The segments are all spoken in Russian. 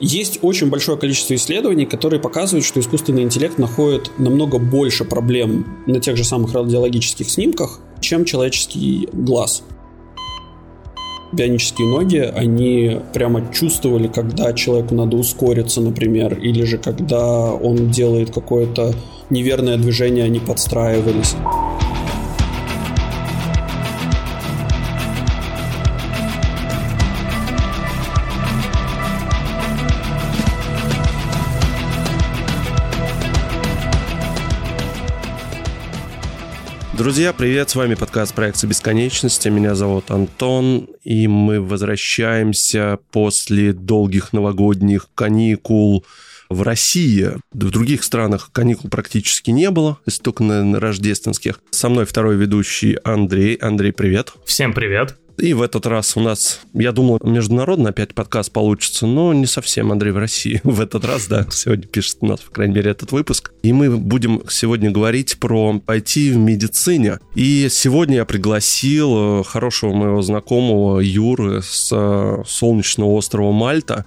Есть очень большое количество исследований, которые показывают, что искусственный интеллект находит намного больше проблем на тех же самых радиологических снимках, чем человеческий глаз. Бионические ноги, они прямо чувствовали, когда человеку надо ускориться, например, или же когда он делает какое-то неверное движение, они подстраивались. Друзья, привет, с вами подкаст проекта бесконечности. Меня зовут Антон, и мы возвращаемся после долгих новогодних каникул в России. В других странах каникул практически не было, только на рождественских. Со мной второй ведущий Андрей. Андрей, привет. Всем привет. И в этот раз у нас, я думал, международный опять подкаст получится, но не совсем, Андрей, в России. В этот раз, да, сегодня пишет у нас, по крайней мере, этот выпуск. И мы будем сегодня говорить про IT в медицине. И сегодня я пригласил э, хорошего моего знакомого Юры с э, солнечного острова Мальта.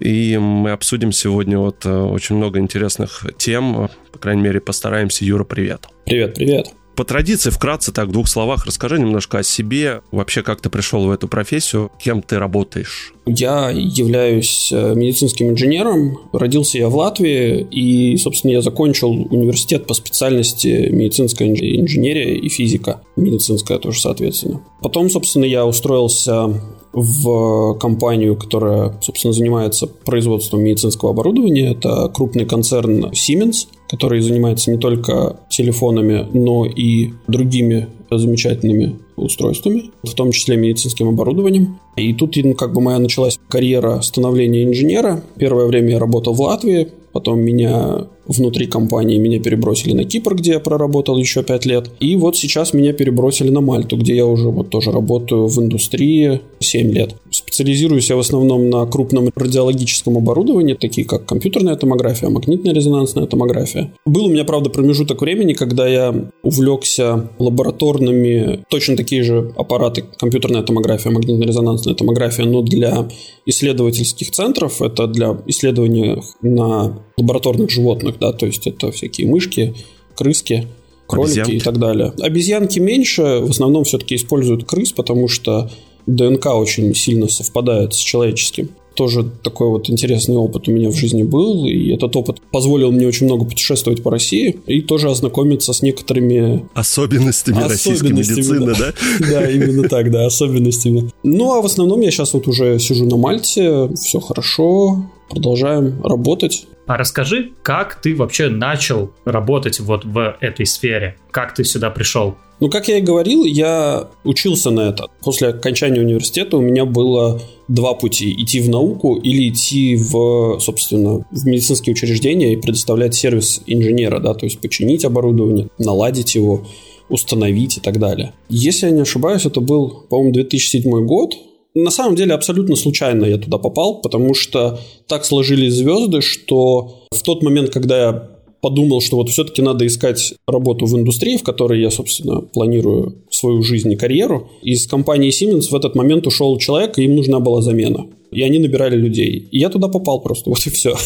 И мы обсудим сегодня вот э, очень много интересных тем. По крайней мере, постараемся. Юра, привет. Привет, привет. По традиции, вкратце так, в двух словах расскажи немножко о себе, вообще как ты пришел в эту профессию, кем ты работаешь? Я являюсь э, медицинским инженером, родился я в Латвии, и, собственно, я закончил университет по специальности медицинская инженерия и физика, медицинская тоже, соответственно. Потом, собственно, я устроился в компанию, которая, собственно, занимается производством медицинского оборудования. Это крупный концерн Siemens, который занимается не только телефонами, но и другими замечательными устройствами, в том числе медицинским оборудованием. И тут как бы моя началась карьера становления инженера. Первое время я работал в Латвии, потом меня внутри компании меня перебросили на Кипр, где я проработал еще 5 лет. И вот сейчас меня перебросили на Мальту, где я уже вот тоже работаю в индустрии 7 лет. Специализируюсь я в основном на крупном радиологическом оборудовании, такие как компьютерная томография, магнитно-резонансная томография. Был у меня, правда, промежуток времени, когда я увлекся лабораторными, точно такие же аппараты, компьютерная томография, магнитно-резонансная томография, но для исследовательских центров, это для исследования на лабораторных животных, да, то есть это всякие мышки, крыски, кролики Обезьянки. и так далее. Обезьянки меньше, в основном все-таки используют крыс, потому что ДНК очень сильно совпадает с человеческим. Тоже такой вот интересный опыт у меня в жизни был, и этот опыт позволил мне очень много путешествовать по России и тоже ознакомиться с некоторыми... Особенностями, особенностями российской медицины, да? Да, именно так, да, особенностями. Ну, а в основном я сейчас вот уже сижу на Мальте, все хорошо, продолжаем работать. А расскажи, как ты вообще начал работать вот в этой сфере? Как ты сюда пришел? Ну, как я и говорил, я учился на это. После окончания университета у меня было два пути. Идти в науку или идти в, собственно, в медицинские учреждения и предоставлять сервис инженера, да, то есть починить оборудование, наладить его, установить и так далее. Если я не ошибаюсь, это был, по-моему, 2007 год, на самом деле абсолютно случайно я туда попал, потому что так сложились звезды, что в тот момент, когда я подумал, что вот все-таки надо искать работу в индустрии, в которой я, собственно, планирую свою жизнь и карьеру. Из компании Siemens в этот момент ушел человек, и им нужна была замена. И они набирали людей. И я туда попал просто, вот и все.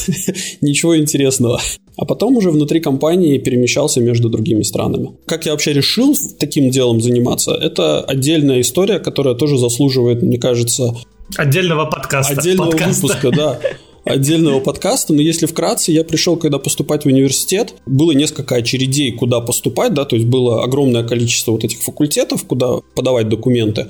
Ничего интересного. А потом уже внутри компании перемещался между другими странами. Как я вообще решил таким делом заниматься, это отдельная история, которая тоже заслуживает, мне кажется... Отдельного подкаста. Отдельного подкаста. выпуска, да отдельного подкаста, но если вкратце, я пришел, когда поступать в университет, было несколько очередей, куда поступать, да, то есть было огромное количество вот этих факультетов, куда подавать документы,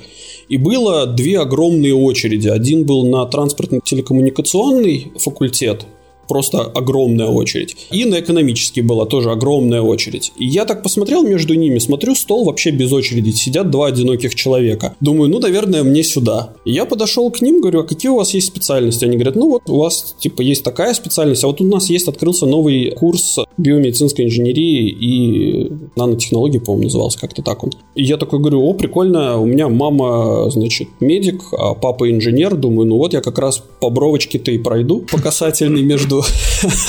и было две огромные очереди. Один был на транспортно-телекоммуникационный факультет, просто огромная очередь. И на экономический была тоже огромная очередь. И я так посмотрел между ними, смотрю, стол вообще без очереди, сидят два одиноких человека. Думаю, ну, наверное, мне сюда. И я подошел к ним, говорю, а какие у вас есть специальности? Они говорят, ну вот у вас, типа, есть такая специальность, а вот у нас есть, открылся новый курс биомедицинской инженерии и нанотехнологии, по-моему, назывался как-то так он. И я такой говорю, о, прикольно, у меня мама, значит, медик, а папа инженер. Думаю, ну вот я как раз по бровочке-то и пройду по касательной между между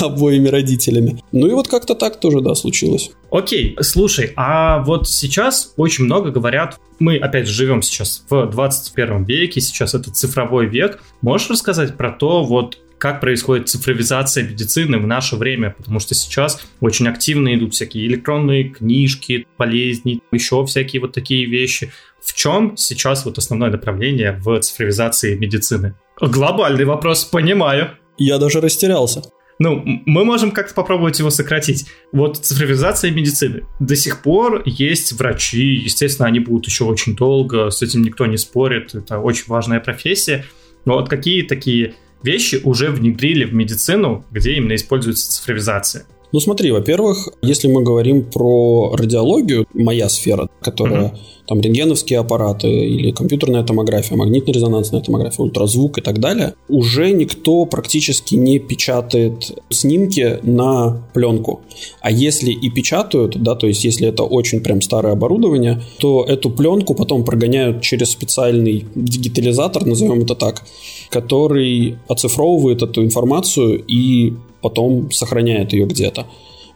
обоими родителями. Ну и вот как-то так тоже, да, случилось. Окей, слушай, а вот сейчас очень много говорят, мы опять живем сейчас в 21 веке, сейчас это цифровой век. Можешь рассказать про то, вот как происходит цифровизация медицины в наше время, потому что сейчас очень активно идут всякие электронные книжки, болезни, еще всякие вот такие вещи. В чем сейчас вот основное направление в цифровизации медицины? Глобальный вопрос, понимаю. Я даже растерялся. Ну, мы можем как-то попробовать его сократить. Вот цифровизация медицины. До сих пор есть врачи, естественно, они будут еще очень долго, с этим никто не спорит, это очень важная профессия. Но вот какие такие вещи уже внедрили в медицину, где именно используется цифровизация? Ну смотри, во-первых, если мы говорим про радиологию, моя сфера, которая uh-huh. там рентгеновские аппараты или компьютерная томография, магнитно-резонансная томография, ультразвук и так далее, уже никто практически не печатает снимки на пленку. А если и печатают, да, то есть если это очень прям старое оборудование, то эту пленку потом прогоняют через специальный дигитализатор, назовем это так, который оцифровывает эту информацию и потом сохраняет ее где-то.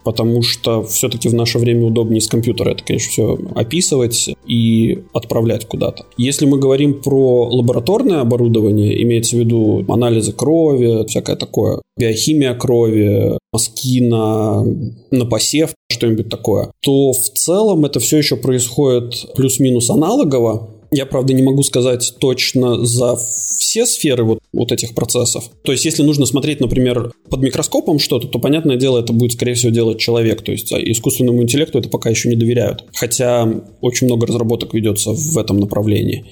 Потому что все-таки в наше время удобнее с компьютера это, конечно, все описывать и отправлять куда-то. Если мы говорим про лабораторное оборудование, имеется в виду анализы крови, всякое такое, биохимия крови, мазки на, на посев, что-нибудь такое, то в целом это все еще происходит плюс-минус аналогово, я, правда, не могу сказать точно за все сферы вот, вот этих процессов. То есть, если нужно смотреть, например, под микроскопом что-то, то, понятное дело, это будет, скорее всего, делать человек. То есть, а искусственному интеллекту это пока еще не доверяют. Хотя очень много разработок ведется в этом направлении.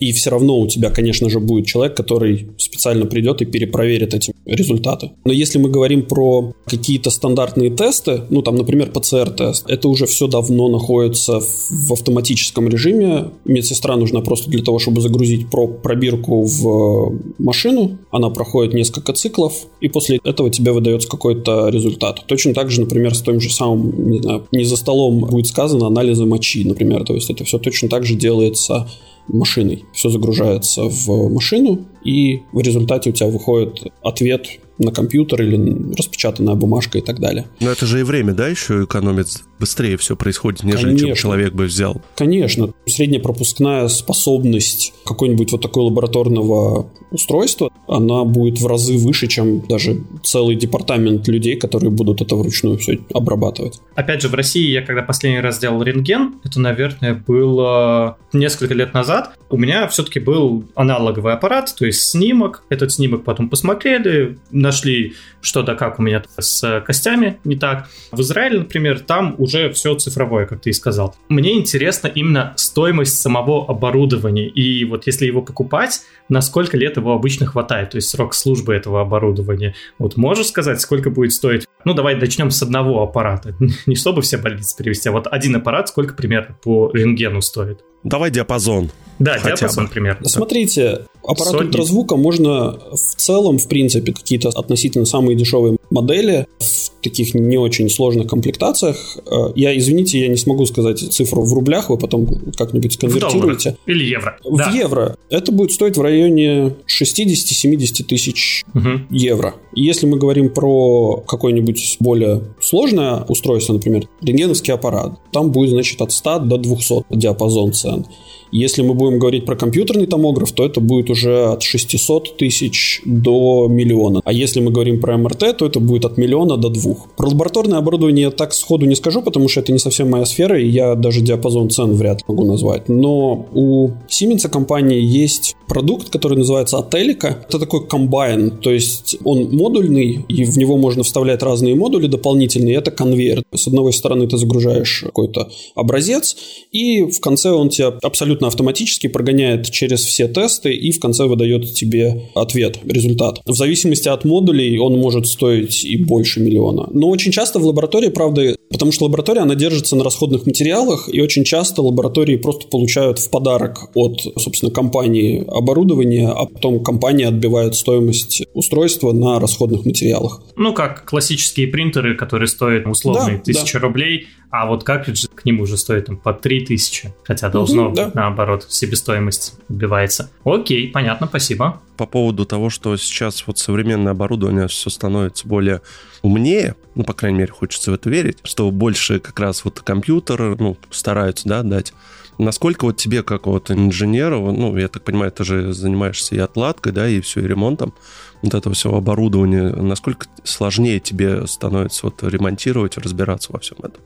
И все равно у тебя, конечно же, будет человек, который специально придет и перепроверит эти результаты. Но если мы говорим про какие-то стандартные тесты, ну там, например, ПЦР-тест, это уже все давно находится в автоматическом режиме. Медсестра нужна просто для того, чтобы загрузить про пробирку в машину. Она проходит несколько циклов, и после этого тебе выдается какой-то результат. Точно так же, например, с тем же самым, не знаю, не за столом будет сказано анализы мочи, например. То есть это все точно так же делается машиной. Все загружается в машину, и в результате у тебя выходит ответ на компьютер или распечатанная бумажка и так далее. Но это же и время, да, еще экономит быстрее все происходит, нежели Конечно. чем человек бы взял. Конечно. Средняя пропускная способность какой-нибудь вот такой лабораторного устройства, она будет в разы выше, чем даже целый департамент людей, которые будут это вручную все обрабатывать. Опять же, в России я когда последний раз делал рентген, это, наверное, было несколько лет назад, у меня все-таки был аналоговый аппарат, то есть снимок. Этот снимок потом посмотрели, нашли что-то как у меня с костями не так. В Израиле, например, там уже все цифровое, как ты и сказал. Мне интересно именно стоимость самого оборудования. И вот если его покупать, на сколько лет его обычно хватает, то есть срок службы этого оборудования. Вот можешь сказать, сколько будет стоить? Ну, давай начнем с одного аппарата. Не чтобы все больницы перевести, а вот один аппарат сколько примерно по рентгену стоит? Давай диапазон. Да, Хотя диапазон бы. примерно. Смотрите, аппарат Sony. ультразвука можно в целом, в принципе, какие-то относительно самые дешевые модели в таких не очень сложных комплектациях. Э, я, извините, я не смогу сказать цифру в рублях, вы потом как-нибудь сконвертируете. В Или евро. В да. евро. Это будет стоить в районе 60-70 тысяч угу. евро. Если мы говорим про какое-нибудь более сложное устройство, например, рентгеновский аппарат, там будет, значит, от 100 до 200 диапазон цен. Если мы будем говорить про компьютерный томограф, то это будет уже от 600 тысяч до миллиона. А если мы говорим про МРТ, то это будет от миллиона до двух. Про лабораторное оборудование я так сходу не скажу, потому что это не совсем моя сфера, и я даже диапазон цен вряд ли могу назвать. Но у Siemens компании есть продукт, который называется Ателика. Это такой комбайн, то есть он модульный, и в него можно вставлять разные модули дополнительные. Это конвейер. С одной стороны ты загружаешь какой-то образец, и в конце он тебя абсолютно автоматически прогоняет через все тесты и в конце выдает тебе ответ, результат. В зависимости от модулей он может стоить и больше миллиона. Но очень часто в лаборатории, правда, потому что лаборатория, она держится на расходных материалах, и очень часто лаборатории просто получают в подарок от, собственно, компании оборудование, а потом компания отбивает стоимость устройства на расходных материалах. Ну, как классические принтеры, которые стоят условно да, 1000 да. рублей, а вот картридж к нему уже стоит там по 3000, хотя должно угу, быть да. наоборот, себестоимость убивается. Окей, понятно, спасибо. По поводу того, что сейчас вот современное оборудование все становится более умнее, ну, по крайней мере, хочется в это верить, что больше как раз вот компьютеры, ну, стараются, да, дать Насколько вот тебе, как вот инженеру, ну, я так понимаю, ты же занимаешься и отладкой, да, и все, и ремонтом вот этого всего оборудования, насколько сложнее тебе становится вот ремонтировать, разбираться во всем этом?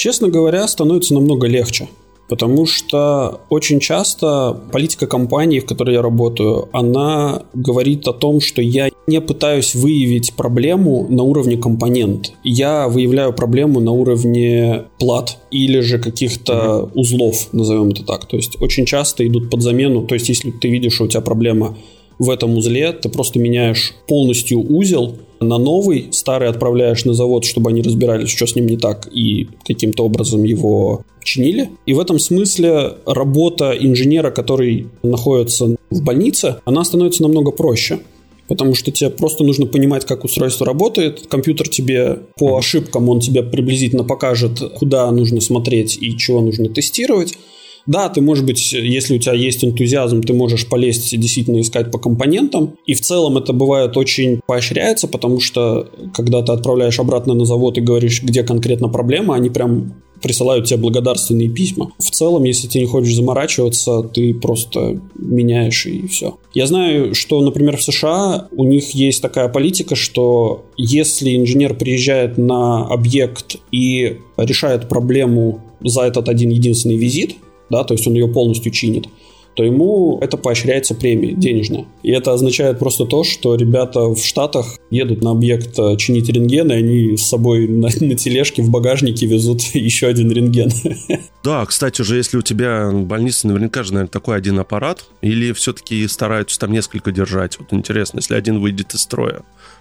Честно говоря, становится намного легче. Потому что очень часто политика компании, в которой я работаю, она говорит о том, что я не пытаюсь выявить проблему на уровне компонент. Я выявляю проблему на уровне плат или же каких-то mm-hmm. узлов, назовем это так. То есть очень часто идут под замену. То есть если ты видишь, что у тебя проблема в этом узле, ты просто меняешь полностью узел, на новый, старый отправляешь на завод, чтобы они разбирались, что с ним не так, и каким-то образом его чинили. И в этом смысле работа инженера, который находится в больнице, она становится намного проще. Потому что тебе просто нужно понимать, как устройство работает. Компьютер тебе по ошибкам, он тебе приблизительно покажет, куда нужно смотреть и чего нужно тестировать. Да, ты, может быть, если у тебя есть энтузиазм, ты можешь полезть действительно искать по компонентам. И в целом это бывает очень поощряется, потому что когда ты отправляешь обратно на завод и говоришь, где конкретно проблема, они прям присылают тебе благодарственные письма. В целом, если ты не хочешь заморачиваться, ты просто меняешь и все. Я знаю, что, например, в США у них есть такая политика, что если инженер приезжает на объект и решает проблему за этот один единственный визит, да, то есть он ее полностью чинит, то ему это поощряется премией денежная. И это означает просто то, что ребята в Штатах едут на объект э, чинить рентген, и они с собой на, на тележке в багажнике везут еще один рентген. Да, кстати же, если у тебя больница, наверняка же, наверное, такой один аппарат, или все-таки стараются там несколько держать? Вот интересно, если один выйдет из строя,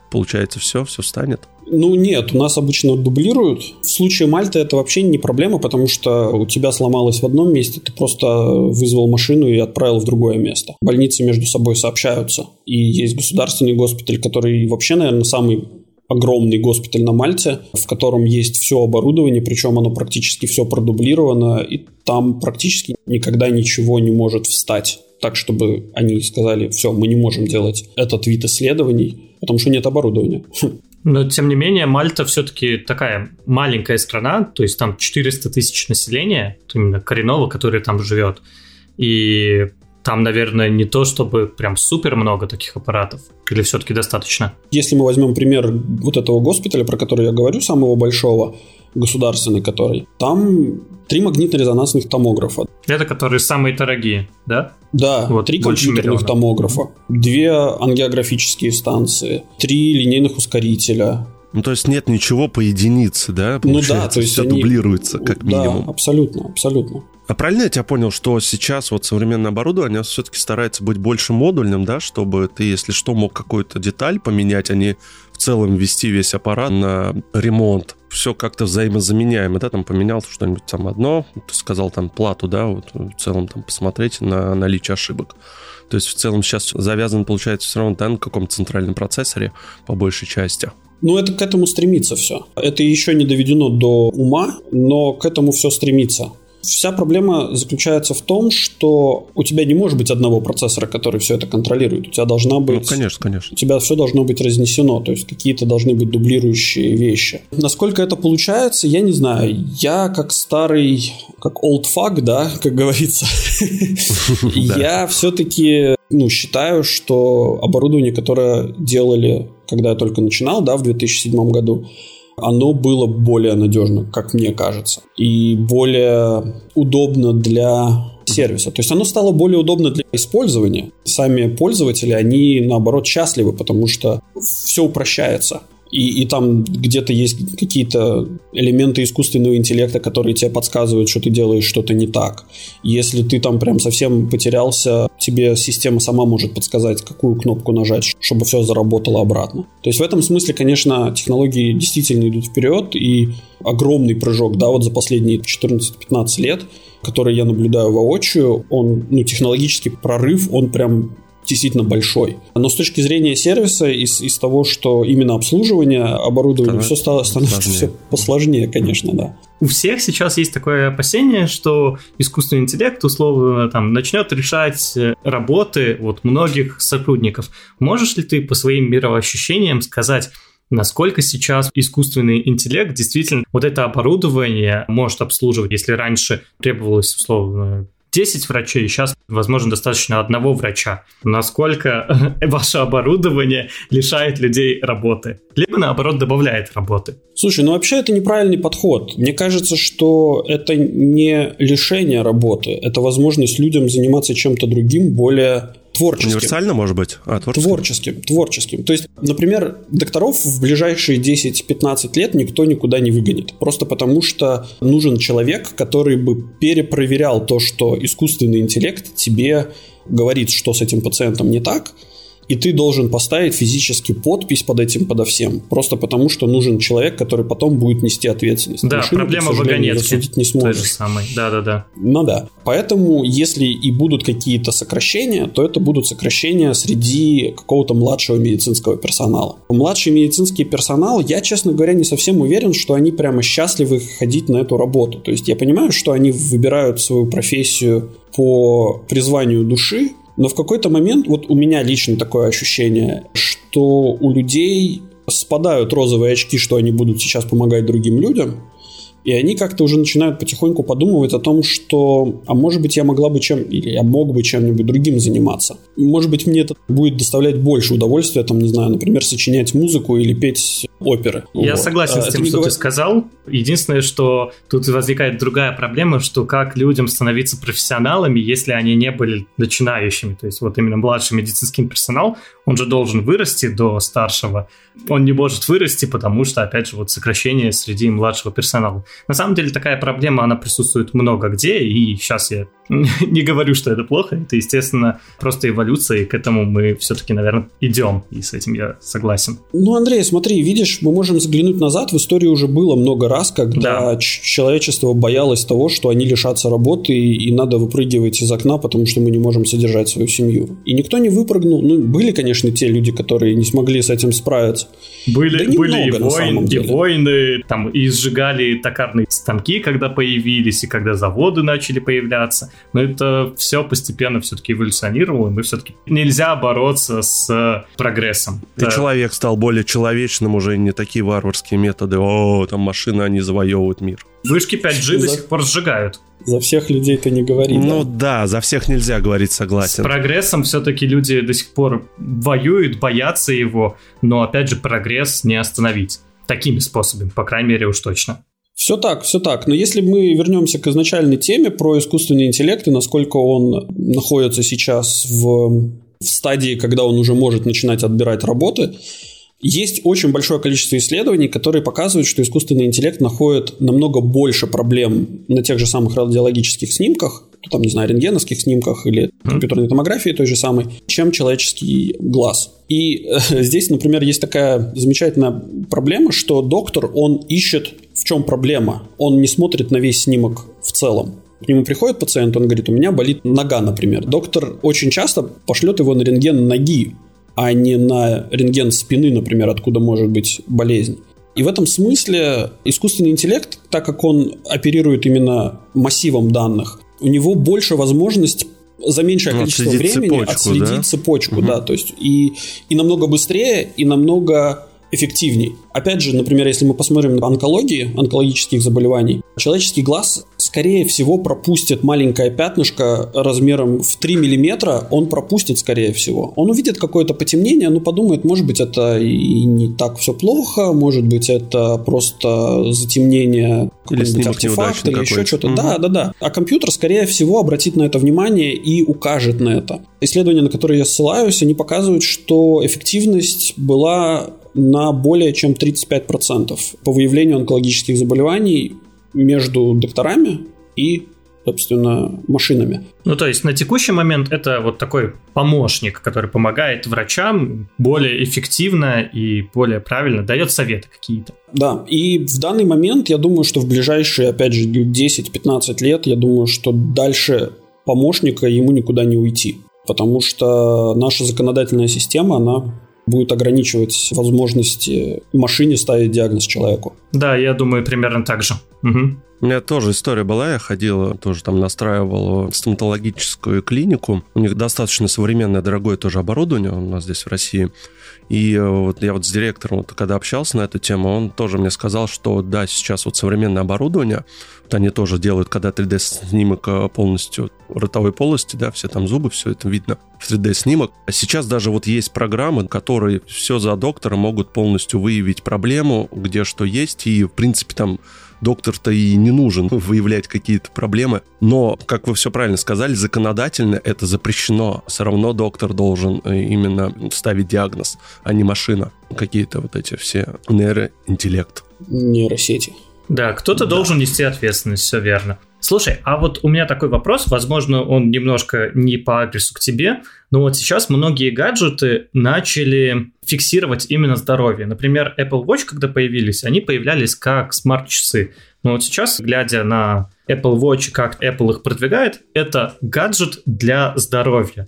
получается все, все встанет? Ну нет, у нас обычно дублируют. В случае Мальты это вообще не проблема, потому что у тебя сломалось в одном месте, ты просто вызвал машину и отправил в другое место. Больницы между собой сообщаются. И есть государственный госпиталь, который вообще, наверное, самый огромный госпиталь на Мальте, в котором есть все оборудование, причем оно практически все продублировано, и там практически никогда ничего не может встать так, чтобы они сказали, все, мы не можем делать этот вид исследований, потому что нет оборудования. Но, тем не менее, Мальта все-таки такая маленькая страна, то есть там 400 тысяч населения, именно коренного, который там живет. И там, наверное, не то, чтобы прям супер много таких аппаратов. Или все-таки достаточно? Если мы возьмем пример вот этого госпиталя, про который я говорю, самого большого, государственный который, там три магнитно-резонансных томографа. Это которые самые дорогие, да? Да, вот три компьютерных миллиона. томографа, две ангиографические станции, три линейных ускорителя, ну, то есть нет ничего по единице, да? Получается, ну да, то есть все они... дублируется, как минимум. Да, абсолютно, абсолютно. А правильно я тебя понял, что сейчас вот современное оборудование все-таки старается быть больше модульным, да, чтобы ты, если что, мог какую-то деталь поменять, а не в целом вести весь аппарат на ремонт? Все как-то взаимозаменяемо, да, там поменял что-нибудь там одно, ты сказал там плату, да, вот в целом там посмотреть на наличие ошибок. То есть в целом сейчас завязан, получается, все равно да, на каком-то центральном процессоре по большей части. Ну, это к этому стремится все. Это еще не доведено до ума, но к этому все стремится. Вся проблема заключается в том, что у тебя не может быть одного процессора, который все это контролирует. У тебя должна быть... Ну, конечно, конечно. У тебя все должно быть разнесено, то есть какие-то должны быть дублирующие вещи. Насколько это получается, я не знаю. Я как старый, как old fuck, да, как говорится, я все-таки ну, считаю, что оборудование, которое делали, когда я только начинал, да, в 2007 году, оно было более надежно, как мне кажется, и более удобно для сервиса. То есть оно стало более удобно для использования. Сами пользователи, они наоборот счастливы, потому что все упрощается и, и там где-то есть какие-то элементы искусственного интеллекта, которые тебе подсказывают, что ты делаешь что-то не так. Если ты там прям совсем потерялся, тебе система сама может подсказать, какую кнопку нажать, чтобы все заработало обратно. То есть в этом смысле, конечно, технологии действительно идут вперед, и огромный прыжок, да, вот за последние 14-15 лет, который я наблюдаю воочию, он, ну, технологический прорыв, он прям действительно большой. Но с точки зрения сервиса, из, из того, что именно обслуживание оборудования, все стало, становится сложнее. все посложнее, конечно, да. У всех сейчас есть такое опасение, что искусственный интеллект условно там начнет решать э, работы вот многих сотрудников. Можешь ли ты по своим мироощущениям сказать, насколько сейчас искусственный интеллект действительно вот это оборудование может обслуживать, если раньше требовалось условно 10 врачей, сейчас, возможно, достаточно одного врача. Насколько ваше оборудование лишает людей работы? Либо, наоборот, добавляет работы? Слушай, ну вообще это неправильный подход. Мне кажется, что это не лишение работы, это возможность людям заниматься чем-то другим, более творческим. Универсально, может быть? А, творческим? Творческим, творческим. То есть, например, докторов в ближайшие 10-15 лет никто никуда не выгонит. Просто потому, что нужен человек, который бы перепроверял то, что искусственный интеллект тебе говорит, что с этим пациентом не так – и ты должен поставить физически подпись под этим подо всем, просто потому что нужен человек, который потом будет нести ответственность. Да, Машину проблема в вагонетке. не сможешь. самый. Да, да, да. Ну да. Поэтому, если и будут какие-то сокращения, то это будут сокращения среди какого-то младшего медицинского персонала. Младший медицинский персонал, я, честно говоря, не совсем уверен, что они прямо счастливы ходить на эту работу. То есть я понимаю, что они выбирают свою профессию по призванию души, но в какой-то момент, вот у меня лично такое ощущение, что у людей спадают розовые очки, что они будут сейчас помогать другим людям, и они как-то уже начинают потихоньку подумывать о том, что, а может быть, я могла бы чем, или я мог бы чем-нибудь другим заниматься. Может быть, мне это будет доставлять больше удовольствия, там, не знаю, например, сочинять музыку или петь оперы. Я вот. согласен а, с тем, что говор... ты сказал. Единственное, что тут возникает другая проблема, что как людям становиться профессионалами, если они не были начинающими. То есть вот именно младший медицинский персонал, он же должен вырасти до старшего. Он не может вырасти, потому что, опять же, вот сокращение среди младшего персонала. На самом деле такая проблема, она присутствует много где, и сейчас я не говорю, что это плохо, это, естественно, просто эволюция, и к этому мы все-таки, наверное, идем, и с этим я согласен. Ну, Андрей, смотри, видишь, мы можем взглянуть назад, в истории уже было много раз, когда да. человечество боялось того, что они лишатся работы, и надо выпрыгивать из окна, потому что мы не можем содержать свою семью. И никто не выпрыгнул. Ну, были, конечно, те люди, которые не смогли с этим справиться. Были, да были и, войн, и войны, там, и сжигали токарные станки, когда появились, и когда заводы начали появляться. Но это все постепенно все-таки эволюционировало, и мы все-таки нельзя бороться с прогрессом. И да. человек стал более человечным, уже не такие варварские методы. О, там машины, они завоевывают мир. Вышки 5G до сих пор сжигают. За всех людей ты не говори. Ну да? да, за всех нельзя говорить, согласен. С прогрессом все-таки люди до сих пор воюют, боятся его, но опять же прогресс не остановить. Такими способами, по крайней мере уж точно. Все так, все так. Но если мы вернемся к изначальной теме про искусственный интеллект и насколько он находится сейчас в, в стадии, когда он уже может начинать отбирать работы, есть очень большое количество исследований, которые показывают, что искусственный интеллект находит намного больше проблем на тех же самых радиологических снимках, там, не знаю, рентгеновских снимках или компьютерной томографии той же самой, чем человеческий глаз. И э, здесь, например, есть такая замечательная проблема, что доктор, он ищет, в чем проблема. Он не смотрит на весь снимок в целом. К нему приходит пациент, он говорит, у меня болит нога, например. Доктор очень часто пошлет его на рентген ноги, а не на рентген спины, например, откуда может быть болезнь. И в этом смысле искусственный интеллект, так как он оперирует именно массивом данных, у него больше возможность за меньшее ну, количество времени цепочку, отследить да? цепочку, угу. да, то есть и, и намного быстрее, и намного эффективней. Опять же, например, если мы посмотрим на онкологии, онкологических заболеваний, человеческий глаз, скорее всего, пропустит маленькое пятнышко размером в 3 миллиметра, он пропустит, скорее всего. Он увидит какое-то потемнение, ну, подумает, может быть, это и не так все плохо, может быть, это просто затемнение какой-нибудь артефакт или еще что-то. Угу. Да, да, да. А компьютер, скорее всего, обратит на это внимание и укажет на это. Исследования, на которые я ссылаюсь, они показывают, что эффективность была на более чем 35% по выявлению онкологических заболеваний между докторами и собственно, машинами. Ну, то есть на текущий момент это вот такой помощник, который помогает врачам более эффективно и более правильно дает советы какие-то. Да, и в данный момент я думаю, что в ближайшие, опять же, 10-15 лет, я думаю, что дальше помощника ему никуда не уйти. потому что наша законодательная система, она будет ограничивать возможности машине ставить диагноз человеку. Да, я думаю, примерно так же. Угу. У меня тоже история была, я ходил, тоже там настраивал стоматологическую клинику. У них достаточно современное, дорогое тоже оборудование у нас здесь в России. И э, вот я вот с директором, вот, когда общался на эту тему, он тоже мне сказал, что да, сейчас вот современное оборудование, вот они тоже делают, когда 3D-снимок э, полностью ротовой полости, да, все там зубы, все это видно в 3D-снимок. А сейчас даже вот есть программы, которые все за доктора могут полностью выявить проблему, где что есть, и в принципе там доктор-то и не нужен выявлять какие-то проблемы. Но, как вы все правильно сказали, законодательно это запрещено. Все равно доктор должен э, именно ставить диагноз, а не машина. Какие-то вот эти все нейроинтеллект. Нейросети. Да, кто-то да. должен нести ответственность, все верно. Слушай, а вот у меня такой вопрос, возможно, он немножко не по адресу к тебе, но вот сейчас многие гаджеты начали фиксировать именно здоровье. Например, Apple Watch, когда появились, они появлялись как смарт-часы. Но вот сейчас, глядя на Apple Watch, как Apple их продвигает, это гаджет для здоровья.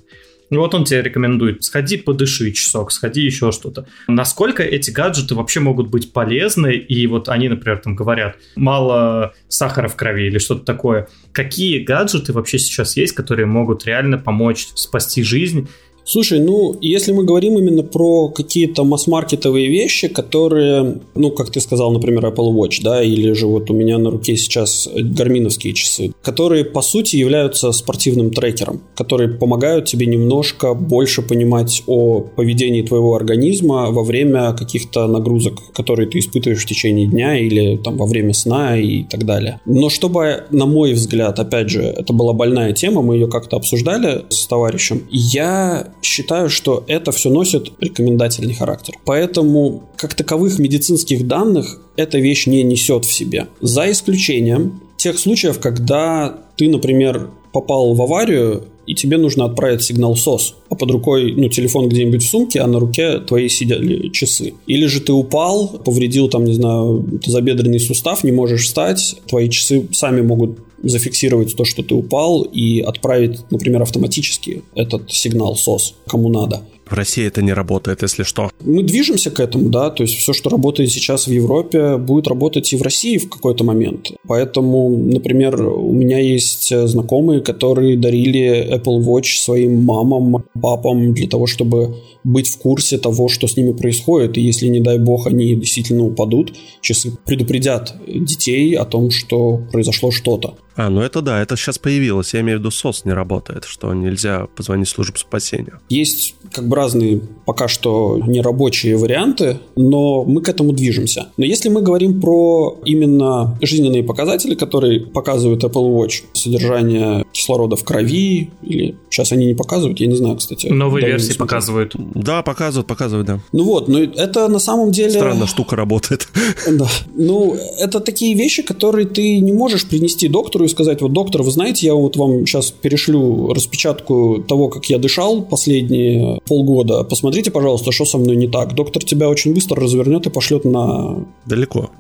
И вот он тебе рекомендует, сходи подыши часок, сходи еще что-то. Насколько эти гаджеты вообще могут быть полезны, и вот они, например, там говорят, мало сахара в крови или что-то такое. Какие гаджеты вообще сейчас есть, которые могут реально помочь спасти жизнь Слушай, ну, если мы говорим именно про какие-то масс-маркетовые вещи, которые, ну, как ты сказал, например, Apple Watch, да, или же вот у меня на руке сейчас гарминовские часы, которые, по сути, являются спортивным трекером, которые помогают тебе немножко больше понимать о поведении твоего организма во время каких-то нагрузок, которые ты испытываешь в течение дня или там во время сна и так далее. Но чтобы, на мой взгляд, опять же, это была больная тема, мы ее как-то обсуждали с товарищем, я считаю, что это все носит рекомендательный характер. Поэтому, как таковых медицинских данных, эта вещь не несет в себе. За исключением тех случаев, когда ты, например, попал в аварию, и тебе нужно отправить сигнал СОС, а под рукой, ну, телефон где-нибудь в сумке, а на руке твои сидели часы. Или же ты упал, повредил, там, не знаю, тазобедренный сустав, не можешь встать, твои часы сами могут зафиксировать то, что ты упал, и отправить, например, автоматически этот сигнал СОС кому надо. В России это не работает, если что. Мы движемся к этому, да, то есть все, что работает сейчас в Европе, будет работать и в России в какой-то момент. Поэтому, например, у меня есть знакомые, которые дарили Apple Watch своим мамам, папам для того, чтобы быть в курсе того, что с ними происходит. И если, не дай бог, они действительно упадут, часы предупредят детей о том, что произошло что-то. А, ну это да, это сейчас появилось. Я имею в виду СОС не работает, что нельзя позвонить в службу спасения. Есть как бы разные пока что нерабочие варианты, но мы к этому движемся. Но если мы говорим про именно жизненные показатели, которые показывают Apple Watch, содержание кислорода в крови, или сейчас они не показывают, я не знаю, кстати. Новые версии показывают. Да, показывают, показывают, да. Ну вот, но это на самом деле... Странно, штука работает. Да. Ну, это такие вещи, которые ты не можешь принести доктору и сказать, вот, доктор, вы знаете, я вот вам сейчас перешлю распечатку того, как я дышал последние полгода. Посмотрите, пожалуйста, что со мной не так. Доктор тебя очень быстро развернет и пошлет на... Далеко.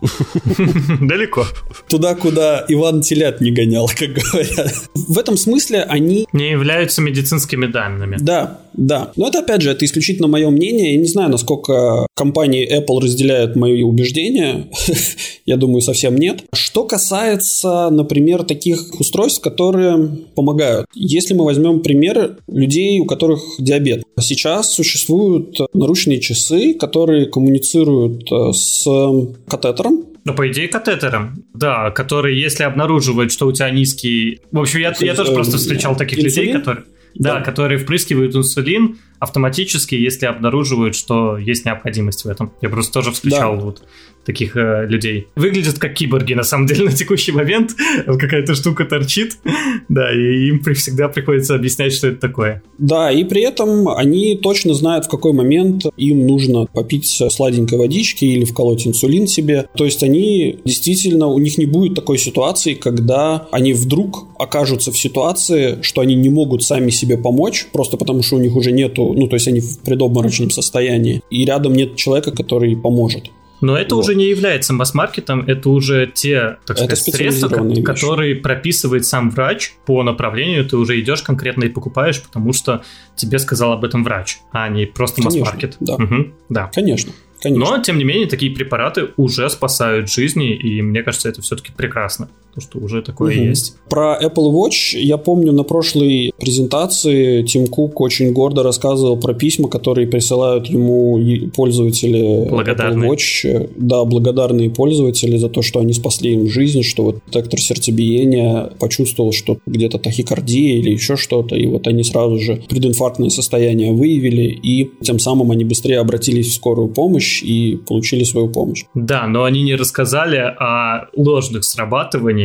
Далеко. Туда, куда Иван телят не гонял, как говорят. В этом смысле они... Не являются медицинскими данными. Да, да. Но это, опять же, это исключительно мое мнение. Я не знаю, насколько компании Apple разделяют мои убеждения. Я думаю, совсем нет. Что касается, например, таких устройств, которые помогают. Если мы возьмем пример людей, у которых диабет. Сейчас существуют наручные часы, которые коммуницируют э, с катетером, ну, по идее, катетером. Да, который, если обнаруживает, что у тебя низкий... В общем, я, я тоже просто встречал таких Инсулин? людей, которые... Да, да, которые впрыскивают инсулин автоматически, если обнаруживают, что есть необходимость в этом. Я просто тоже встречал да. вот таких э, людей. Выглядят как киборги, на самом деле, на текущий момент. Какая-то штука торчит. Да, и им всегда приходится объяснять, что это такое. Да, и при этом они точно знают, в какой момент им нужно попить сладенькой водички или вколоть инсулин себе. То есть они действительно, у них не будет такой ситуации, когда они вдруг окажутся в ситуации, что они не могут сами себе помочь, просто потому что у них уже нету, ну, то есть они в предобморочном состоянии, и рядом нет человека, который поможет. Но это вот. уже не является масс-маркетом, это уже те, так сказать, средства, которые прописывает сам врач по направлению, ты уже идешь конкретно и покупаешь, потому что тебе сказал об этом врач, а не просто масс-маркет. Да. Угу, да. Конечно. Конечно. Но, тем не менее, такие препараты уже спасают жизни, и мне кажется, это все-таки прекрасно, то, что уже такое угу. есть. Про Apple Watch я помню на прошлой презентации Тим Кук очень гордо рассказывал про письма, которые присылают ему пользователи Apple Watch. Да, благодарные пользователи за то, что они спасли им жизнь, что вот детектор сердцебиения почувствовал, что где-то тахикардия или еще что-то, и вот они сразу же прединфарктное состояние выявили, и тем самым они быстрее обратились в скорую помощь и получили свою помощь. Да, но они не рассказали о ложных срабатываниях,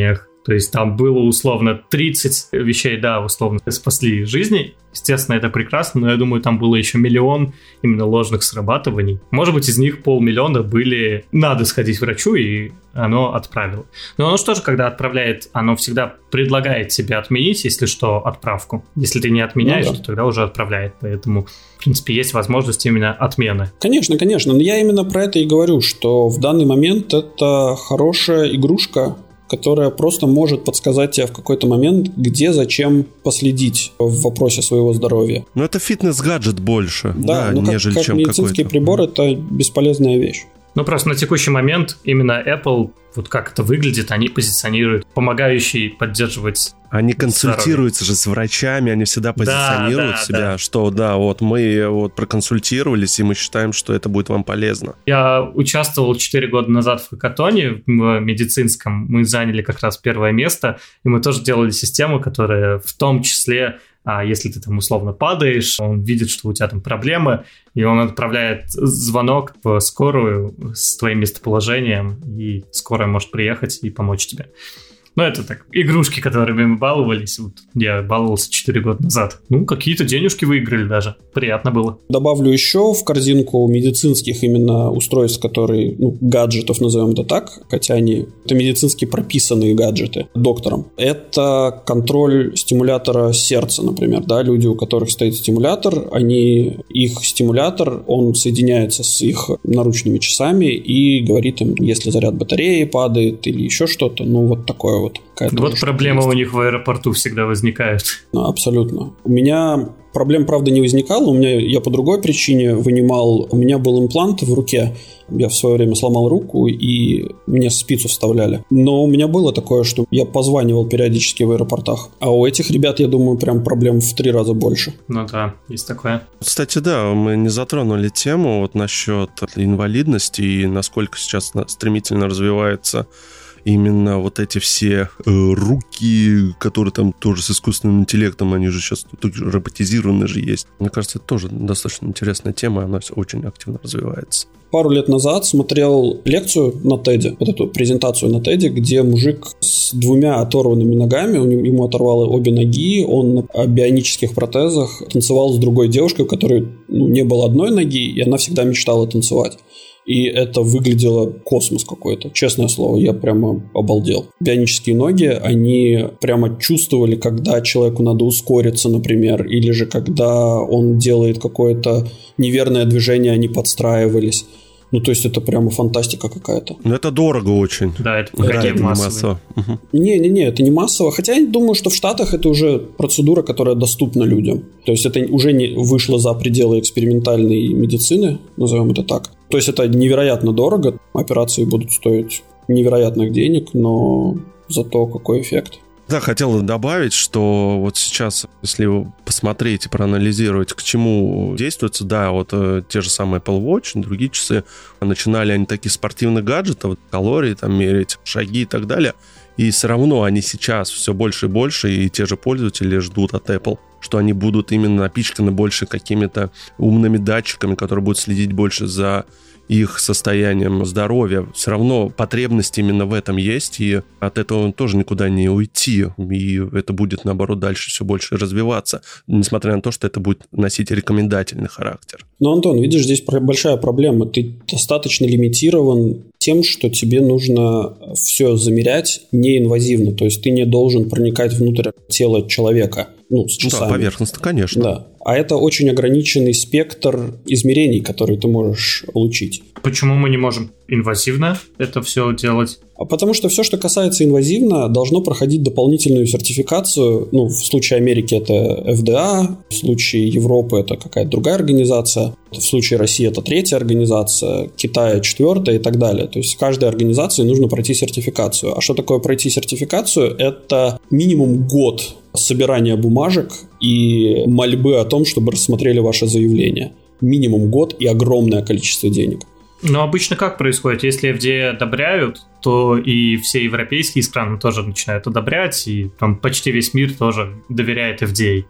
то есть там было условно 30 вещей, да, условно спасли жизни. Естественно, это прекрасно, но я думаю, там было еще миллион именно ложных срабатываний. Может быть, из них полмиллиона были «надо сходить к врачу», и оно отправило. Но оно что же, когда отправляет, оно всегда предлагает тебе отменить, если что, отправку. Если ты не отменяешь, ну, да. то тогда уже отправляет. Поэтому, в принципе, есть возможность именно отмены. Конечно, конечно. Но я именно про это и говорю, что в данный момент это хорошая игрушка, которая просто может подсказать тебе в какой-то момент, где, зачем последить в вопросе своего здоровья. Ну, это фитнес-гаджет больше, да, да ну, нежели как, как чем медицинский какой-то. прибор – это бесполезная вещь. Ну, просто на текущий момент именно Apple, вот как это выглядит, они позиционируют помогающий поддерживать они консультируются здоровье. же с врачами, они всегда позиционируют да, да, себя, да. что да, вот мы вот проконсультировались, и мы считаем, что это будет вам полезно. Я участвовал 4 года назад в хакатоне в медицинском, мы заняли как раз первое место, и мы тоже делали систему, которая в том числе а если ты там условно падаешь, он видит, что у тебя там проблемы, и он отправляет звонок в скорую с твоим местоположением, и скорая может приехать и помочь тебе. Ну, это так, игрушки, которыми мы баловались. Вот я баловался 4 года назад. Ну, какие-то денежки выиграли даже. Приятно было. Добавлю еще в корзинку медицинских именно устройств, которые, ну, гаджетов, назовем это так, хотя они, это медицински прописанные гаджеты доктором. Это контроль стимулятора сердца, например, да, люди, у которых стоит стимулятор, они, их стимулятор, он соединяется с их наручными часами и говорит им, если заряд батареи падает или еще что-то, ну, вот такое. Вот проблема есть. у них в аэропорту всегда возникает. Ну, абсолютно. У меня проблем, правда, не возникало. У меня я по другой причине вынимал. У меня был имплант в руке. Я в свое время сломал руку, и мне спицу вставляли. Но у меня было такое, что я позванивал периодически в аэропортах. А у этих ребят, я думаю, прям проблем в три раза больше. Ну да, есть такое. Кстати, да, мы не затронули тему вот насчет инвалидности и насколько сейчас стремительно развивается именно вот эти все э, руки, которые там тоже с искусственным интеллектом, они же сейчас роботизированы же есть. Мне кажется, это тоже достаточно интересная тема, она очень активно развивается. Пару лет назад смотрел лекцию на Теде, вот эту презентацию на Теде, где мужик с двумя оторванными ногами, ему оторвало обе ноги, он на бионических протезах танцевал с другой девушкой, у которой ну, не было одной ноги, и она всегда мечтала танцевать и это выглядело космос какой-то. Честное слово, я прямо обалдел. Бионические ноги, они прямо чувствовали, когда человеку надо ускориться, например, или же когда он делает какое-то неверное движение, они подстраивались. Ну, то есть это прямо фантастика какая-то. Ну, это дорого очень. Да, это погоди, да, массово. Не-не-не, это не массово. Хотя я думаю, что в Штатах это уже процедура, которая доступна людям. То есть это уже не вышло за пределы экспериментальной медицины, назовем это так. То есть это невероятно дорого. Операции будут стоить невероятных денег, но зато какой эффект. Да, хотел добавить, что вот сейчас, если посмотреть и проанализировать, к чему действуется, да, вот э, те же самые Apple Watch, другие часы, начинали они такие спортивных гаджетов, калории там мерить, шаги и так далее, и все равно они сейчас все больше и больше, и те же пользователи ждут от Apple, что они будут именно напичканы больше какими-то умными датчиками, которые будут следить больше за их состоянием здоровья. Все равно потребность именно в этом есть, и от этого тоже никуда не уйти. И это будет, наоборот, дальше все больше развиваться, несмотря на то, что это будет носить рекомендательный характер. Но, Антон, видишь, здесь большая проблема. Ты достаточно лимитирован тем, что тебе нужно все замерять неинвазивно. То есть ты не должен проникать внутрь тела человека. Ну, с часами. Да, поверхностно, конечно. Да. а это очень ограниченный спектр измерений, которые ты можешь получить. Почему мы не можем инвазивно это все делать? А потому что все, что касается инвазивно, должно проходить дополнительную сертификацию. Ну, в случае Америки это FDA, в случае Европы это какая-то другая организация, в случае России это третья организация, Китая четвертая и так далее. То есть каждой организации нужно пройти сертификацию. А что такое пройти сертификацию? Это минимум год собирания бумажек и мольбы о том, чтобы рассмотрели ваше заявление. Минимум год и огромное количество денег. Но обычно как происходит? Если FDA одобряют, то и все европейские страны тоже начинают одобрять, и там почти весь мир тоже доверяет FDA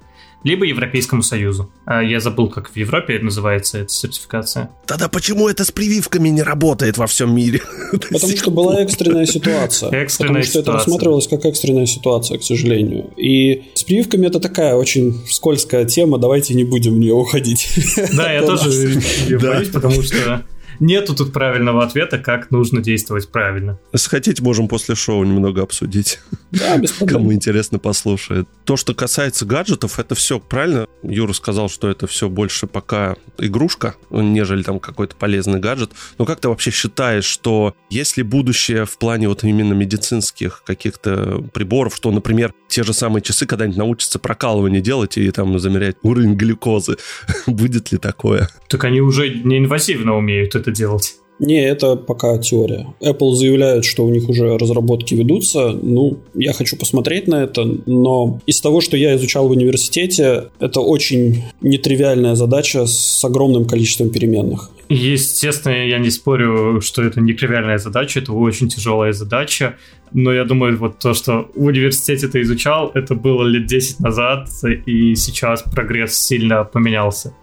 либо Европейскому Союзу. А я забыл, как в Европе называется эта сертификация. Тогда почему это с прививками не работает во всем мире? Потому что была экстренная ситуация. Экстренная Потому что это рассматривалось как экстренная ситуация, к сожалению. И с прививками это такая очень скользкая тема, давайте не будем в нее уходить. Да, я тоже боюсь, потому что нету тут правильного ответа, как нужно действовать правильно. Если хотите, можем после шоу немного обсудить. Да, без проблем. Кому интересно, послушает. То, что касается гаджетов, это все правильно. Юра сказал, что это все больше пока игрушка, нежели там какой-то полезный гаджет. Но как ты вообще считаешь, что если будущее в плане вот именно медицинских каких-то приборов, что, например, те же самые часы когда-нибудь научатся прокалывание делать и там замерять уровень глюкозы, будет ли такое? Так они уже неинвазивно умеют это делать. Не, это пока теория. Apple заявляет, что у них уже разработки ведутся. Ну, я хочу посмотреть на это, но из того, что я изучал в университете, это очень нетривиальная задача с огромным количеством переменных. Естественно, я не спорю, что это не тривиальная задача, это очень тяжелая задача, но я думаю, вот то, что в университете ты изучал, это было лет 10 назад, и сейчас прогресс сильно поменялся.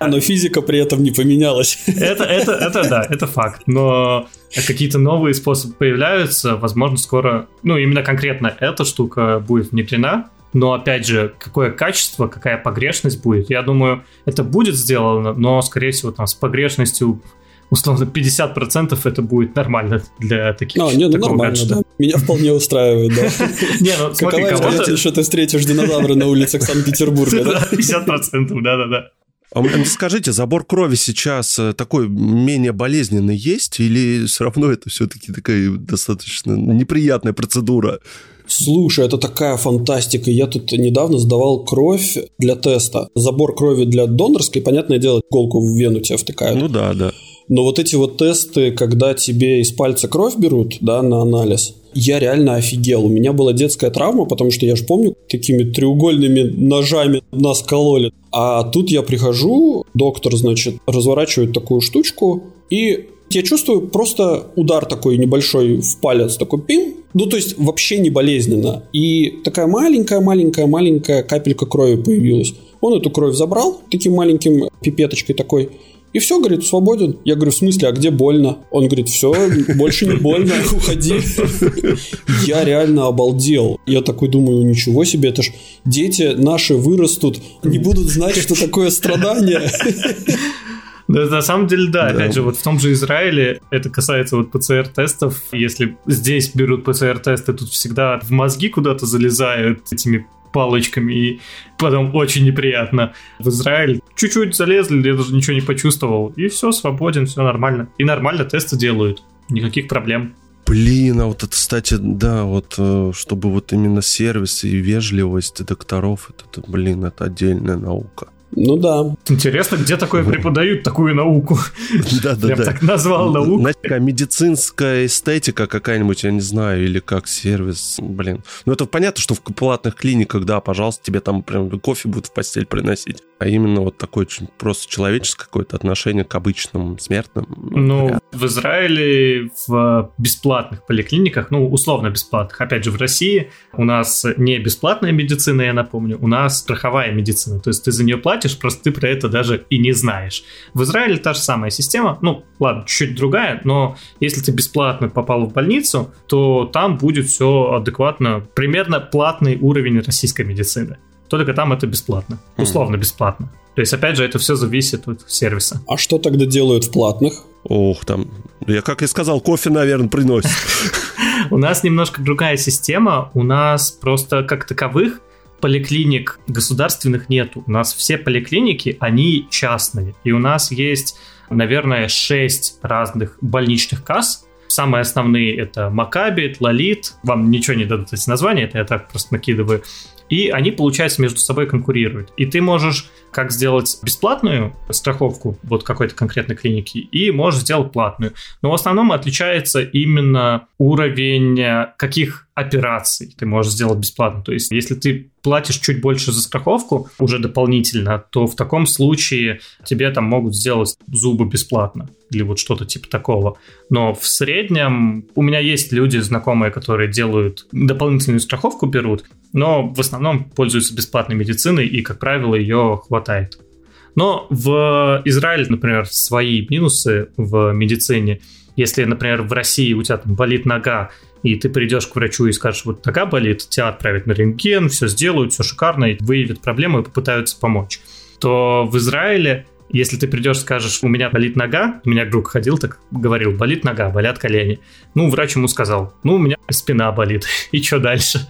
Но физика при этом не поменялась. Это, это, это да, это факт. Но какие-то новые способы появляются, возможно, скоро, ну, именно конкретно эта штука будет внедрена. Но, опять же, какое качество, какая погрешность будет, я думаю, это будет сделано, но, скорее всего, там с погрешностью условно 50% это будет нормально для таких А, не, ну нормально, гаджета. да. Меня вполне устраивает, да. Не, ну смотри, кого-то... что ты встретишь динозавра на улицах Санкт-Петербурга, да? 50%, да-да-да. А скажите, забор крови сейчас э, такой менее болезненный есть или все равно это все-таки такая достаточно неприятная процедура? Слушай, это такая фантастика. Я тут недавно сдавал кровь для теста. Забор крови для донорской, понятное дело, голку в вену тебя втыкают. Ну да, да. Но вот эти вот тесты, когда тебе из пальца кровь берут, да, на анализ, я реально офигел. У меня была детская травма, потому что я же помню, такими треугольными ножами нас кололи. А тут я прихожу, доктор, значит, разворачивает такую штучку, и я чувствую просто удар такой небольшой в палец, такой пин. Ну, то есть вообще не болезненно. И такая маленькая-маленькая-маленькая капелька крови появилась. Он эту кровь забрал таким маленьким пипеточкой такой, и все, говорит, свободен. Я говорю, в смысле, а где больно? Он говорит, все, больше не больно, уходи. Я реально обалдел. Я такой думаю, ничего себе, это ж дети наши вырастут, не будут знать, что такое страдание. Да, на самом деле, да. да. Опять же, вот в том же Израиле это касается вот ПЦР-тестов. Если здесь берут ПЦР-тесты, тут всегда в мозги куда-то залезают этими палочками, и потом очень неприятно. В Израиль чуть-чуть залезли, я даже ничего не почувствовал, и все, свободен, все нормально. И нормально тесты делают, никаких проблем. Блин, а вот это, кстати, да, вот э, чтобы вот именно сервис и вежливость докторов, это, блин, это отдельная наука. Ну да. Интересно, где такое преподают, такую науку? Да, да, да. так назвал науку. Знаете, медицинская эстетика какая-нибудь, я не знаю, или как сервис, блин. Ну это понятно, что в платных клиниках, да, пожалуйста, тебе там прям кофе будут в постель приносить. А именно вот такое очень просто человеческое какое-то отношение к обычным смертным. Ну, ну в Израиле в бесплатных поликлиниках, ну, условно бесплатных, опять же, в России у нас не бесплатная медицина, я напомню, у нас страховая медицина. То есть ты за нее платишь, платишь, просто ты про это даже и не знаешь. В Израиле та же самая система, ну, ладно, чуть-чуть другая, но если ты бесплатно попал в больницу, то там будет все адекватно, примерно платный уровень российской медицины. Только там это бесплатно, условно бесплатно. То есть, опять же, это все зависит от сервиса. А что тогда делают в платных? Ох, там, я как и сказал, кофе, наверное, приносит. У нас немножко другая система. У нас просто как таковых поликлиник государственных нету. У нас все поликлиники, они частные. И у нас есть, наверное, 6 разных больничных касс. Самые основные это Макаби, Лалит. Вам ничего не дадут эти названия, это я так просто накидываю. И они, получается, между собой конкурируют. И ты можешь как сделать бесплатную страховку вот какой-то конкретной клиники и можешь сделать платную. Но в основном отличается именно уровень э, каких операций ты можешь сделать бесплатно. То есть, если ты платишь чуть больше за страховку уже дополнительно, то в таком случае тебе там могут сделать зубы бесплатно или вот что-то типа такого. Но в среднем у меня есть люди знакомые, которые делают дополнительную страховку берут, но в основном пользуются бесплатной медициной и, как правило, ее хватает. Но в Израиле, например, свои минусы в медицине. Если, например, в России у тебя там болит нога, и ты придешь к врачу и скажешь, вот нога болит, тебя отправят на рентген, все сделают, все шикарно, выявят проблему и попытаются помочь, то в Израиле если ты придешь, скажешь, у меня болит нога, у меня друг ходил, так говорил, болит нога, болят колени. Ну, врач ему сказал, ну, у меня спина болит. И что дальше?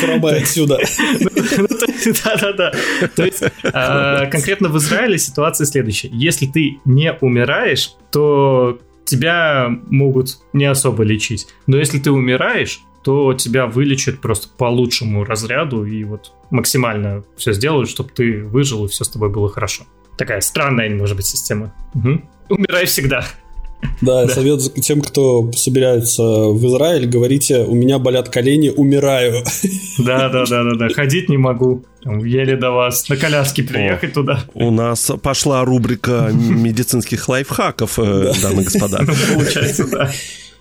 Хромай отсюда. Да-да-да. То есть а, конкретно в Израиле ситуация следующая. Если ты не умираешь, то тебя могут не особо лечить. Но если ты умираешь, то тебя вылечат просто по лучшему разряду и вот максимально все сделают, чтобы ты выжил и все с тобой было хорошо. Такая странная, может быть, система. Угу. Умирай всегда. Да, да, совет тем, кто собирается в Израиль, говорите, у меня болят колени, умираю. Да, да, да, да, да. Ходить не могу. Еле до вас на коляске приехать О, туда. У нас пошла рубрика медицинских лайфхаков, э, дамы и господа. Получается, да.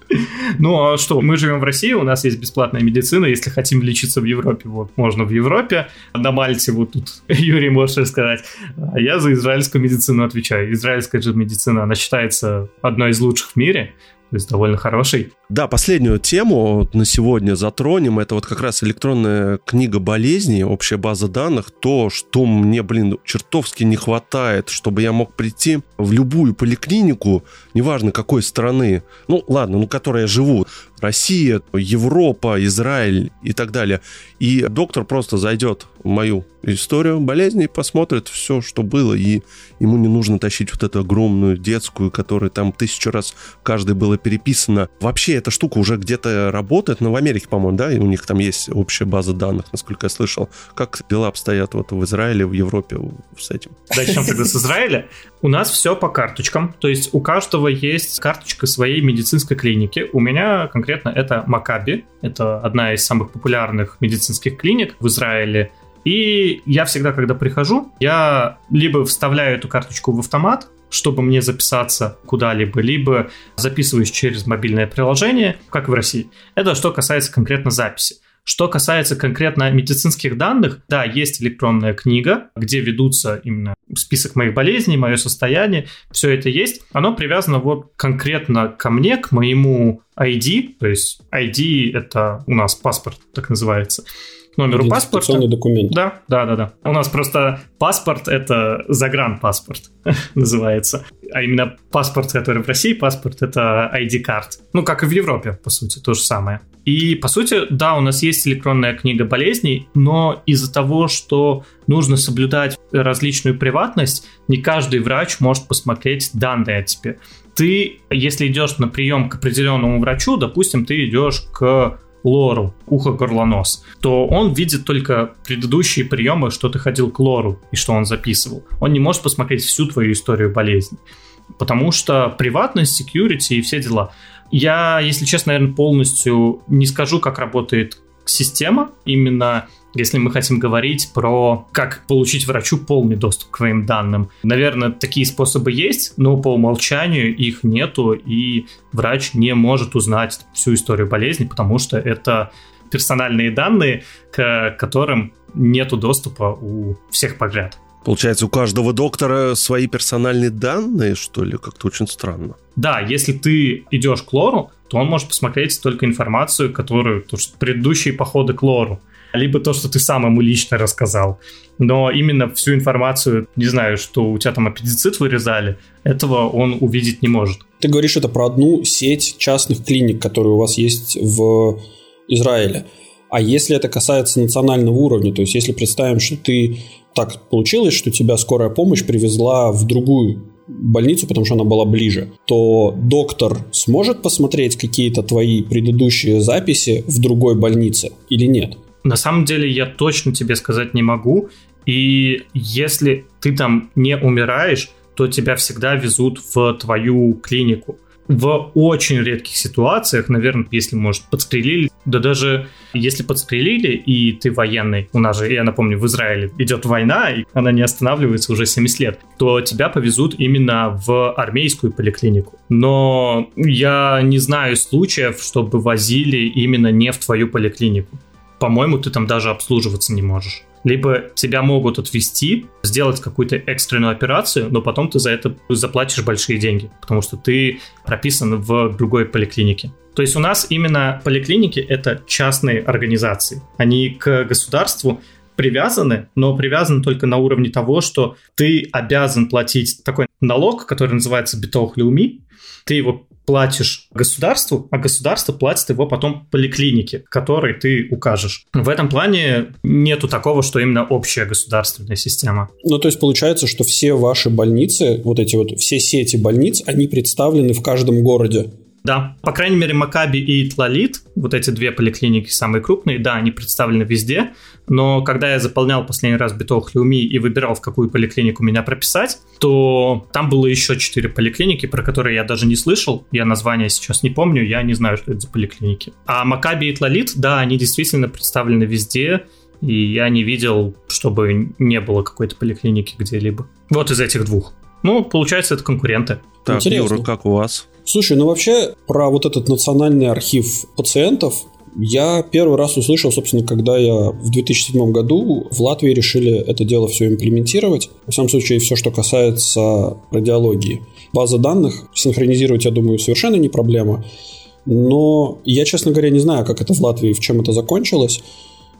Ну а что, мы живем в России, у нас есть бесплатная медицина, если хотим лечиться в Европе, вот можно в Европе, на Мальте вот тут Юрий может сказать, а я за израильскую медицину отвечаю. Израильская же медицина, она считается одной из лучших в мире, то есть довольно хороший. Да, последнюю тему на сегодня затронем. Это вот как раз электронная книга болезней, общая база данных. То, что мне, блин, чертовски не хватает, чтобы я мог прийти в любую поликлинику, неважно какой страны, ну ладно, ну которой я живу, Россия, Европа, Израиль и так далее. И доктор просто зайдет в мою историю болезни, посмотрит все, что было, и ему не нужно тащить вот эту огромную детскую, которая там тысячу раз каждой было переписано. Вообще эта штука уже где-то работает, но в Америке, по-моему, да, и у них там есть общая база данных, насколько я слышал. Как дела обстоят вот в Израиле, в Европе с этим? Начнем тогда с Израиля. У нас все по карточкам, то есть у каждого есть карточка своей медицинской клиники. У меня конкретно это Макаби, это одна из самых популярных медицинских клиник в Израиле. И я всегда, когда прихожу, я либо вставляю эту карточку в автомат, чтобы мне записаться куда-либо, либо записываюсь через мобильное приложение, как в России. Это что касается конкретно записи. Что касается конкретно медицинских данных, да, есть электронная книга, где ведутся именно список моих болезней, мое состояние, все это есть. Оно привязано вот конкретно ко мне, к моему ID, то есть ID это у нас паспорт, так называется номеру паспорта. документ. Да, да, да, да. У нас просто паспорт это загранпаспорт называется. А именно паспорт, который в России, паспорт это ID-карт. Ну, как и в Европе, по сути, то же самое. И, по сути, да, у нас есть электронная книга болезней, но из-за того, что нужно соблюдать различную приватность, не каждый врач может посмотреть данные о тебе. Ты, если идешь на прием к определенному врачу, допустим, ты идешь к лору, ухо, горло, нос, то он видит только предыдущие приемы, что ты ходил к лору и что он записывал. Он не может посмотреть всю твою историю болезни. Потому что приватность, security и все дела. Я, если честно, наверное, полностью не скажу, как работает система именно если мы хотим говорить про как получить врачу полный доступ к твоим данным. Наверное, такие способы есть, но по умолчанию их нету, и врач не может узнать всю историю болезни, потому что это персональные данные, к которым нету доступа у всех подряд. Получается, у каждого доктора свои персональные данные, что ли? Как-то очень странно. Да, если ты идешь к лору, то он может посмотреть только информацию, которую, то, что предыдущие походы к лору либо то, что ты сам ему лично рассказал. Но именно всю информацию, не знаю, что у тебя там аппендицит вырезали, этого он увидеть не может. Ты говоришь это про одну сеть частных клиник, которые у вас есть в Израиле. А если это касается национального уровня, то есть если представим, что ты так получилось, что тебя скорая помощь привезла в другую больницу, потому что она была ближе, то доктор сможет посмотреть какие-то твои предыдущие записи в другой больнице или нет? На самом деле я точно тебе сказать не могу. И если ты там не умираешь, то тебя всегда везут в твою клинику в очень редких ситуациях, наверное, если, может, подстрелили, да даже если подстрелили, и ты военный, у нас же, я напомню, в Израиле идет война, и она не останавливается уже 70 лет, то тебя повезут именно в армейскую поликлинику. Но я не знаю случаев, чтобы возили именно не в твою поликлинику. По-моему, ты там даже обслуживаться не можешь либо тебя могут отвести, сделать какую-то экстренную операцию, но потом ты за это заплатишь большие деньги, потому что ты прописан в другой поликлинике. То есть у нас именно поликлиники — это частные организации. Они к государству привязаны, но привязаны только на уровне того, что ты обязан платить такой налог, который называется битох люми. Ты его платишь государству, а государство платит его потом поликлинике, которой ты укажешь. В этом плане нету такого, что именно общая государственная система. Ну, то есть получается, что все ваши больницы, вот эти вот, все сети больниц, они представлены в каждом городе. Да, по крайней мере, Макаби и Тлалит, вот эти две поликлиники самые крупные, да, они представлены везде, но когда я заполнял последний раз битох Люми и выбирал, в какую поликлинику меня прописать, то там было еще четыре поликлиники, про которые я даже не слышал, я название сейчас не помню, я не знаю, что это за поликлиники. А Макаби и Тлалит, да, они действительно представлены везде, и я не видел, чтобы не было какой-то поликлиники где-либо. Вот из этих двух. Ну, получается, это конкуренты. Так, Интересно. Юра, как у вас? Слушай, ну вообще про вот этот национальный архив пациентов я первый раз услышал, собственно, когда я в 2007 году в Латвии решили это дело все имплементировать. В самом случае, все, что касается радиологии. Базы данных синхронизировать, я думаю, совершенно не проблема. Но я, честно говоря, не знаю, как это в Латвии, в чем это закончилось.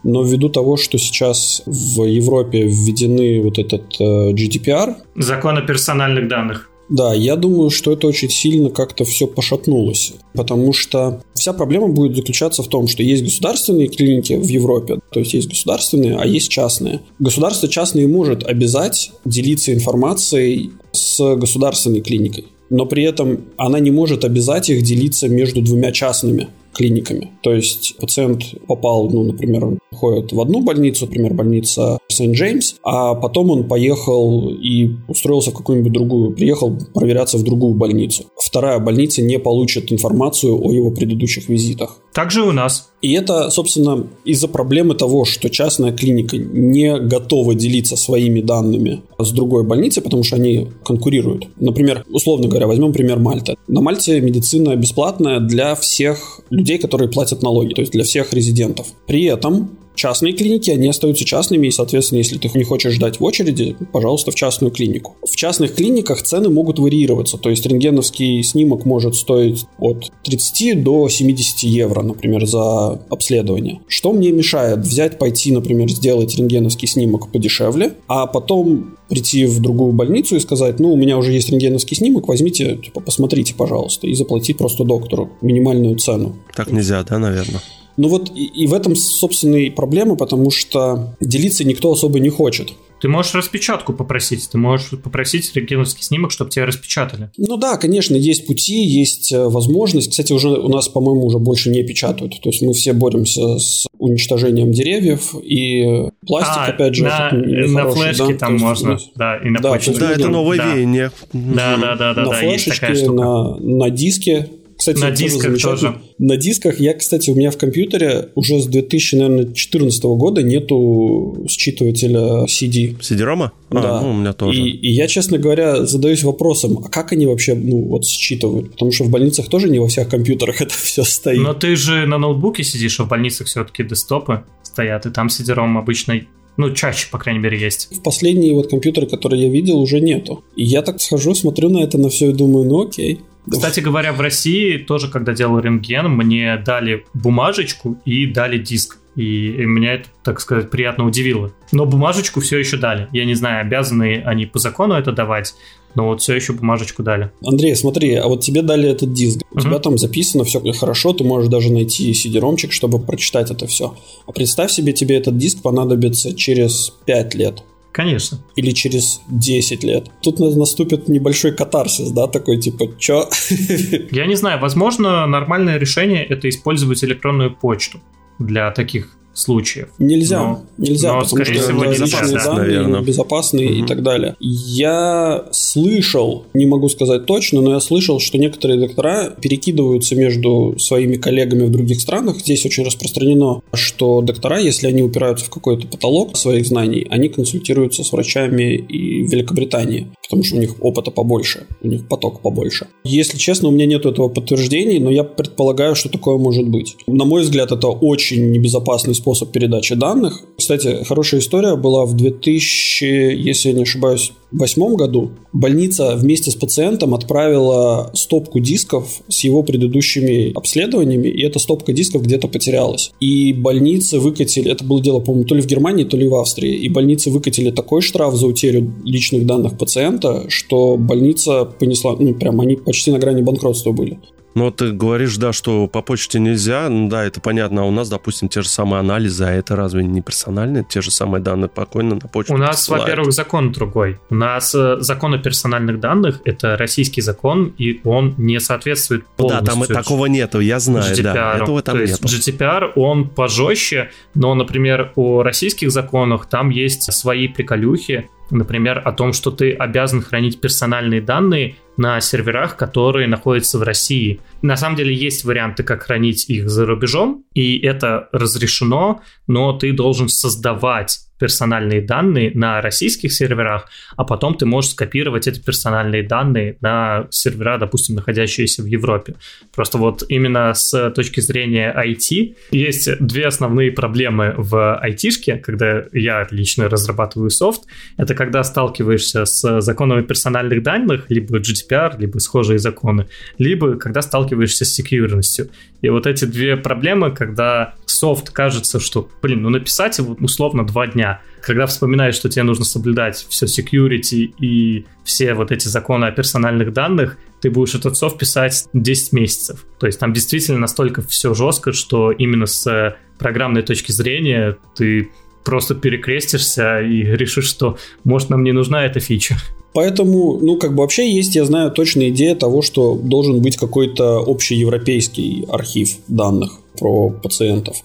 Но ввиду того, что сейчас в Европе введены вот этот э, GDPR... Закон о персональных данных. Да, я думаю, что это очень сильно как-то все пошатнулось, потому что вся проблема будет заключаться в том, что есть государственные клиники в Европе, то есть есть государственные, а есть частные. Государство частные может обязать делиться информацией с государственной клиникой, но при этом она не может обязать их делиться между двумя частными клиниками. То есть пациент попал, ну, например, он ходит в одну больницу, например, больница Сент-Джеймс, а потом он поехал и устроился в какую-нибудь другую, приехал проверяться в другую больницу. Вторая больница не получит информацию о его предыдущих визитах. Также у нас. И это, собственно, из-за проблемы того, что частная клиника не готова делиться своими данными с другой больницей, потому что они конкурируют. Например, условно говоря, возьмем пример Мальты. На Мальте медицина бесплатная для всех людей, которые платят налоги, то есть для всех резидентов. При этом Частные клиники, они остаются частными, и, соответственно, если ты не хочешь ждать в очереди, пожалуйста, в частную клинику. В частных клиниках цены могут варьироваться, то есть рентгеновский снимок может стоить от 30 до 70 евро, например, за обследование. Что мне мешает взять, пойти, например, сделать рентгеновский снимок подешевле, а потом прийти в другую больницу и сказать, ну, у меня уже есть рентгеновский снимок, возьмите, типа, посмотрите, пожалуйста, и заплатить просто доктору минимальную цену. Так нельзя, да, наверное? Ну вот и, и в этом, собственно, и проблема, потому что делиться никто особо не хочет. Ты можешь распечатку попросить, ты можешь попросить рентгеновский снимок, чтобы тебя распечатали. Ну да, конечно, есть пути, есть э, возможность. Кстати, уже у нас, по-моему, уже больше не печатают. То есть мы все боремся с уничтожением деревьев и пластик, а, опять же, на, на флешке да? там есть, можно, есть, да, и на да, почте. Да, это новое да. веяние. Да, да, да, да, на да, флешечке, на, на диске кстати, на дисках тоже. На дисках я, кстати, у меня в компьютере уже с 2014 года нету считывателя CD. CD-рома? А, да. Ну, у меня тоже. И, и я, честно говоря, задаюсь вопросом, а как они вообще ну, вот считывают? Потому что в больницах тоже не во всех компьютерах это все стоит. Но ты же на ноутбуке сидишь, а в больницах все-таки десктопы стоят, и там CD-ROM обычно ну, чаще, по крайней мере, есть. В последние вот компьютеры, которые я видел, уже нету. И я так схожу, смотрю на это, на все и думаю, ну окей. Кстати говоря, в России тоже, когда делал рентген, мне дали бумажечку и дали диск. И, меня это, так сказать, приятно удивило. Но бумажечку все еще дали. Я не знаю, обязаны они по закону это давать, но вот все еще бумажечку дали. Андрей, смотри, а вот тебе дали этот диск. У угу. тебя там записано все хорошо, ты можешь даже найти CD-ромчик, чтобы прочитать это все. А представь себе, тебе этот диск понадобится через 5 лет. Конечно. Или через 10 лет. Тут наступит небольшой катарсис, да, такой типа, чё? Я не знаю, возможно, нормальное решение это использовать электронную почту для таких случаев. Нельзя, но, нельзя, но, потому скорее что всего, личные данные наверное. безопасные угу. и так далее. Я слышал, не могу сказать точно, но я слышал, что некоторые доктора перекидываются между своими коллегами в других странах. Здесь очень распространено, что доктора, если они упираются в какой-то потолок своих знаний, они консультируются с врачами и в Великобритании, потому что у них опыта побольше, у них поток побольше. Если честно, у меня нет этого подтверждений, но я предполагаю, что такое может быть. На мой взгляд, это очень небезопасный способ передачи данных. Кстати, хорошая история была в 2000, если я не ошибаюсь, восьмом году. Больница вместе с пациентом отправила стопку дисков с его предыдущими обследованиями, и эта стопка дисков где-то потерялась. И больницы выкатили, это было дело, по-моему, то ли в Германии, то ли в Австрии, и больницы выкатили такой штраф за утерю личных данных пациента, что больница понесла, ну, прям они почти на грани банкротства были. Ну, ты говоришь, да, что по почте нельзя. Ну, да, это понятно. А у нас, допустим, те же самые анализы, а это разве не персональные? Те же самые данные спокойно на почту У нас, посылают. во-первых, закон другой. У нас э, закон о персональных данных – это российский закон, и он не соответствует полностью. Да, там и такого нету, я знаю, GDPR. да. Этого там То есть GDPR, он пожестче, но, например, о российских законах там есть свои приколюхи, Например, о том, что ты обязан хранить персональные данные на серверах, которые находятся в России. На самом деле есть варианты, как хранить их за рубежом, и это разрешено, но ты должен создавать персональные данные на российских серверах, а потом ты можешь скопировать эти персональные данные на сервера, допустим, находящиеся в Европе. Просто вот именно с точки зрения IT есть две основные проблемы в айтишке, когда я лично разрабатываю софт. Это когда сталкиваешься с законами персональных данных, либо GDPR, либо схожие законы, либо когда сталкиваешься с секьюрностью. И вот эти две проблемы, когда софт кажется, что, блин, ну написать его условно два дня, когда вспоминаешь, что тебе нужно соблюдать все security и все вот эти законы о персональных данных, ты будешь этот софт писать 10 месяцев. То есть там действительно настолько все жестко, что именно с программной точки зрения ты просто перекрестишься и решишь, что может нам не нужна эта фича. Поэтому, ну, как бы вообще есть, я знаю, точная идея того, что должен быть какой-то общеевропейский архив данных про пациентов.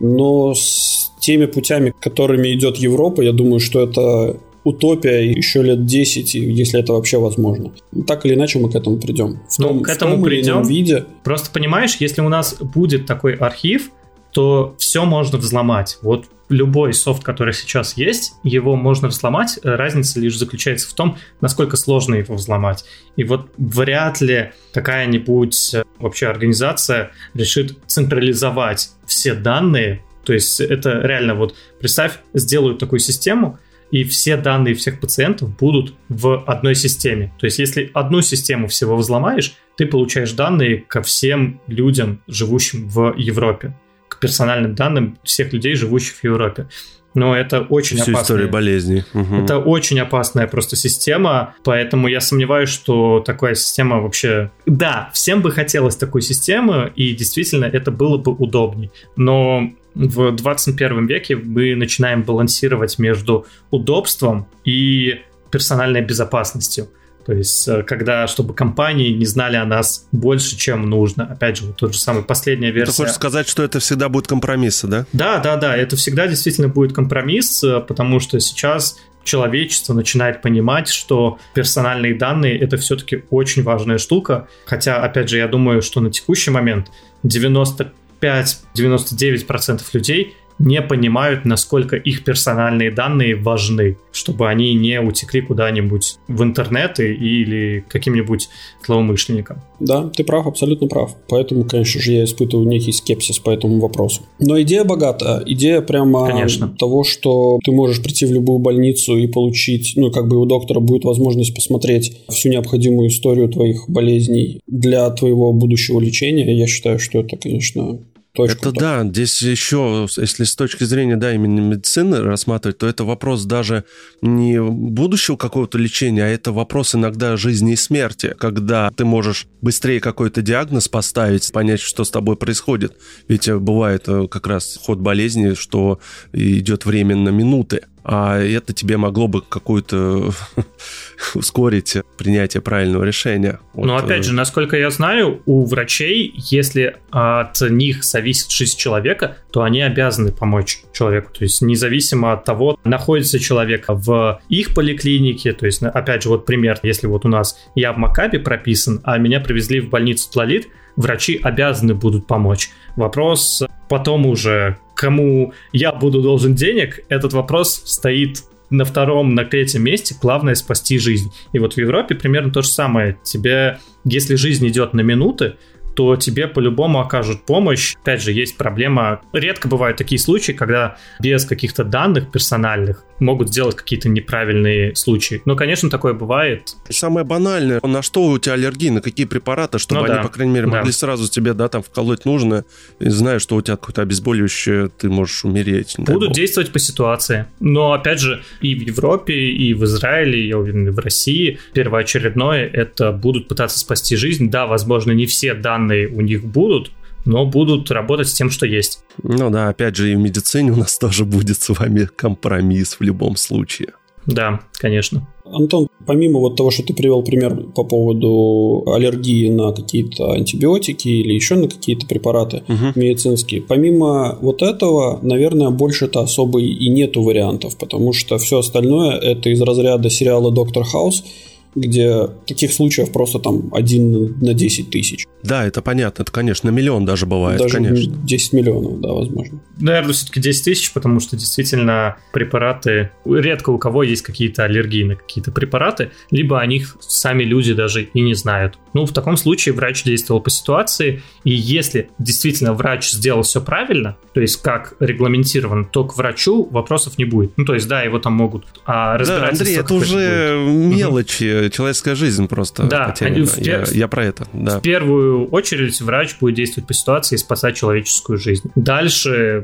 Но с теми путями, которыми идет Европа, я думаю, что это утопия еще лет 10, если это вообще возможно. Так или иначе мы к этому придем. В ну, том, к этому в том придем. виде. Просто понимаешь, если у нас будет такой архив, то все можно взломать. Вот любой софт, который сейчас есть, его можно взломать. Разница лишь заключается в том, насколько сложно его взломать. И вот вряд ли какая-нибудь э, вообще организация решит централизовать все данные. То есть это реально вот, представь, сделают такую систему, и все данные всех пациентов будут в одной системе. То есть если одну систему всего взломаешь, ты получаешь данные ко всем людям, живущим в Европе к персональным данным всех людей, живущих в Европе. Но это очень Всю опасно. историю болезни. Угу. Это очень опасная просто система, поэтому я сомневаюсь, что такая система вообще... Да, всем бы хотелось такой системы, и действительно это было бы удобней. Но в 21 веке мы начинаем балансировать между удобством и персональной безопасностью. То есть, э, когда, чтобы компании не знали о нас больше, чем нужно. Опять же, вот тот же самый последняя версия. Ты хочешь сказать, что это всегда будет компромиссы, да? Да, да, да. Это всегда действительно будет компромисс, э, потому что сейчас человечество начинает понимать, что персональные данные это все-таки очень важная штука. Хотя, опять же, я думаю, что на текущий момент 95-99% людей не понимают, насколько их персональные данные важны, чтобы они не утекли куда-нибудь в интернет или каким-нибудь злоумышленникам. Да, ты прав, абсолютно прав. Поэтому, конечно же, я испытываю некий скепсис по этому вопросу. Но идея богата. Идея прямо конечно. того, что ты можешь прийти в любую больницу и получить, ну, как бы у доктора будет возможность посмотреть всю необходимую историю твоих болезней для твоего будущего лечения. Я считаю, что это, конечно, точку. Это да, здесь еще, если с точки зрения, да, именно медицины рассматривать, то это вопрос даже не будущего какого-то лечения, а это вопрос иногда жизни и смерти, когда ты можешь быстрее какой-то диагноз поставить, понять, что с тобой происходит. Ведь бывает э, как раз ход болезни, что идет время на минуты а это тебе могло бы какую-то ускорить принятие правильного решения. Вот. Но опять э, же, насколько я знаю, у врачей, если от них зависит жизнь человека, то они обязаны помочь человеку. То есть независимо от того, находится человек в их поликлинике, то есть, опять же, вот пример, если вот у нас я в Макабе прописан, а меня привезли в больницу Тлалит, врачи обязаны будут помочь. Вопрос потом уже, кому я буду должен денег, этот вопрос стоит на втором, на третьем месте, главное спасти жизнь. И вот в Европе примерно то же самое. Тебе, если жизнь идет на минуты, то тебе по-любому окажут помощь. Опять же, есть проблема. Редко бывают такие случаи, когда без каких-то данных персональных могут сделать какие-то неправильные случаи. Но, конечно, такое бывает. Самое банальное, на что у тебя аллергии, на какие препараты, чтобы ну, они, да. по крайней мере, могли да. сразу тебе, да, там вколоть нужно, и зная, что у тебя какое-то обезболивающее, ты можешь умереть. Будут действовать по ситуации. Но, опять же, и в Европе, и в Израиле, я уверен, и в России первоочередное это будут пытаться спасти жизнь. Да, возможно, не все данные у них будут, но будут работать с тем, что есть. Ну да, опять же, и в медицине у нас тоже будет с вами компромисс в любом случае. Да, конечно. Антон, помимо вот того, что ты привел пример по поводу аллергии на какие-то антибиотики или еще на какие-то препараты угу. медицинские, помимо вот этого, наверное, больше-то особо и нету вариантов, потому что все остальное это из разряда сериала «Доктор Хаус», где таких случаев просто там один на 10 тысяч. Да, это понятно, это, конечно, миллион даже бывает, даже конечно. 10 миллионов, да, возможно. Наверное, все-таки 10 тысяч, потому что действительно препараты, редко у кого есть какие-то аллергии на какие-то препараты, либо о них сами люди даже и не знают. Ну, в таком случае врач действовал по ситуации, и если действительно врач сделал все правильно, то есть как регламентирован, то к врачу вопросов не будет. Ну, то есть, да, его там могут а Да, Андрей, это уже мелочи, человеческая жизнь просто да, потеряна. В, я, я про это, да. В первую очередь врач будет действовать по ситуации и спасать человеческую жизнь. Дальше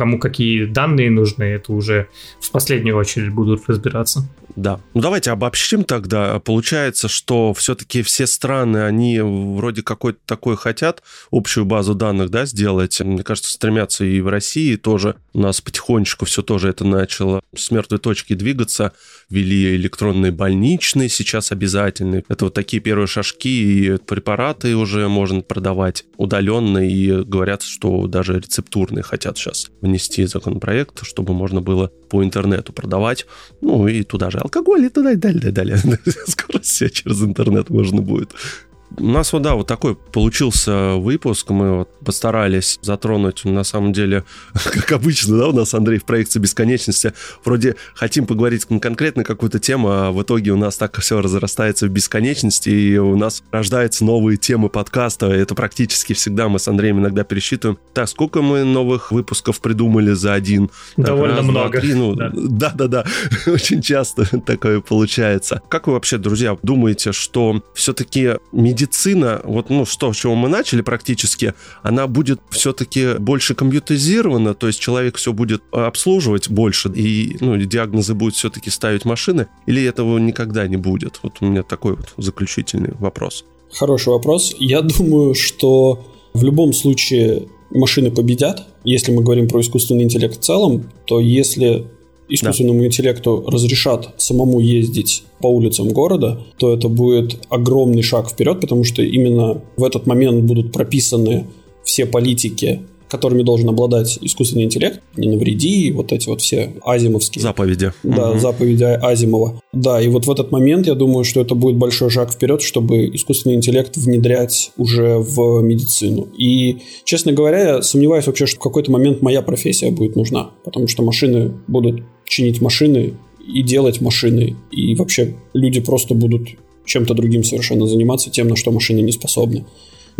кому какие данные нужны, это уже в последнюю очередь будут разбираться. Да. Ну давайте обобщим тогда. Получается, что все-таки все страны, они вроде какой-то такой хотят общую базу данных, да, сделать. Мне кажется, стремятся и в России тоже. У нас потихонечку все тоже это начало с мертвой точки двигаться. Ввели электронные больничные, сейчас обязательные. Это вот такие первые шажки, и препараты уже можно продавать удаленно, и говорят, что даже рецептурные хотят сейчас внести законопроект, чтобы можно было по интернету продавать. Ну и туда же алкоголь и туда и далее, далее. Скоро все через интернет можно будет. У нас вот, да, вот такой получился выпуск. Мы вот постарались затронуть, на самом деле, как обычно, да, у нас, Андрей, в проекте бесконечности. Вроде хотим поговорить конкретно какую-то тему, а в итоге у нас так все разрастается в бесконечности, и у нас рождаются новые темы подкаста. Это практически всегда мы с Андреем иногда пересчитываем. Так, сколько мы новых выпусков придумали за один? Довольно раз, много. Два, три, ну, да-да-да, очень часто такое получается. Как вы вообще, друзья, думаете, что все-таки медицина медицина, вот ну что, с чего мы начали практически, она будет все-таки больше компьютеризирована, то есть человек все будет обслуживать больше, и ну, диагнозы будут все-таки ставить машины, или этого никогда не будет? Вот у меня такой вот заключительный вопрос. Хороший вопрос. Я думаю, что в любом случае машины победят. Если мы говорим про искусственный интеллект в целом, то если искусственному да. интеллекту разрешат самому ездить по улицам города, то это будет огромный шаг вперед, потому что именно в этот момент будут прописаны все политики которыми должен обладать искусственный интеллект, не навреди, вот эти вот все азимовские. Заповеди. Да, угу. заповеди Азимова. Да, и вот в этот момент я думаю, что это будет большой шаг вперед, чтобы искусственный интеллект внедрять уже в медицину. И, честно говоря, я сомневаюсь вообще, что в какой-то момент моя профессия будет нужна, потому что машины будут чинить машины и делать машины, и вообще люди просто будут чем-то другим совершенно заниматься, тем, на что машины не способны.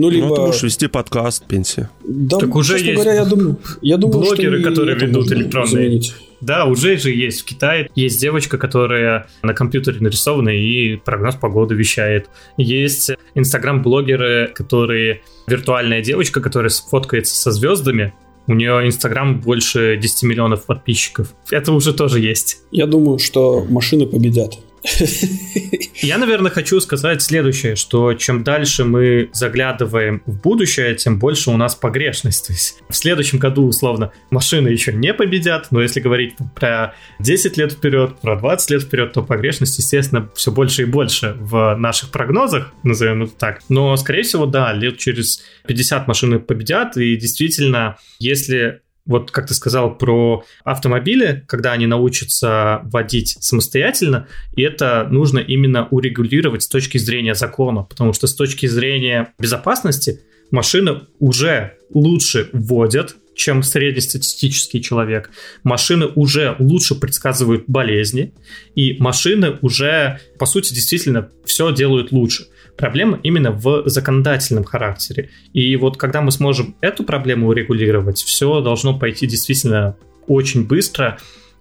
Ну, либо... Ну, ты можешь вести подкаст, пенсия. Да, так уже есть говоря, я думаю, я думаю блогеры, которые ведут электронные. Заменить. Да, уже же есть в Китае. Есть девочка, которая на компьютере нарисована и прогноз погоды вещает. Есть инстаграм-блогеры, которые... Виртуальная девочка, которая сфоткается со звездами, у нее Инстаграм больше 10 миллионов подписчиков. Это уже тоже есть. Я думаю, что машины победят. Я, наверное, хочу сказать следующее, что чем дальше мы заглядываем в будущее, тем больше у нас погрешность. То есть в следующем году, условно, машины еще не победят, но если говорить про 10 лет вперед, про 20 лет вперед, то погрешность, естественно, все больше и больше в наших прогнозах, назовем это так. Но, скорее всего, да, лет через 50 машины победят, и действительно, если вот как ты сказал про автомобили, когда они научатся водить самостоятельно, и это нужно именно урегулировать с точки зрения закона, потому что с точки зрения безопасности машины уже лучше водят, чем среднестатистический человек. Машины уже лучше предсказывают болезни, и машины уже, по сути, действительно все делают лучше. Проблема именно в законодательном характере. И вот когда мы сможем эту проблему урегулировать, все должно пойти действительно очень быстро,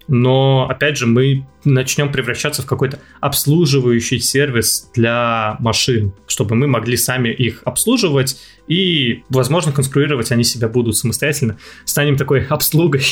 но, опять же, мы начнем превращаться в какой-то обслуживающий сервис для машин, чтобы мы могли сами их обслуживать и, возможно, конструировать они себя будут самостоятельно, станем такой обслугой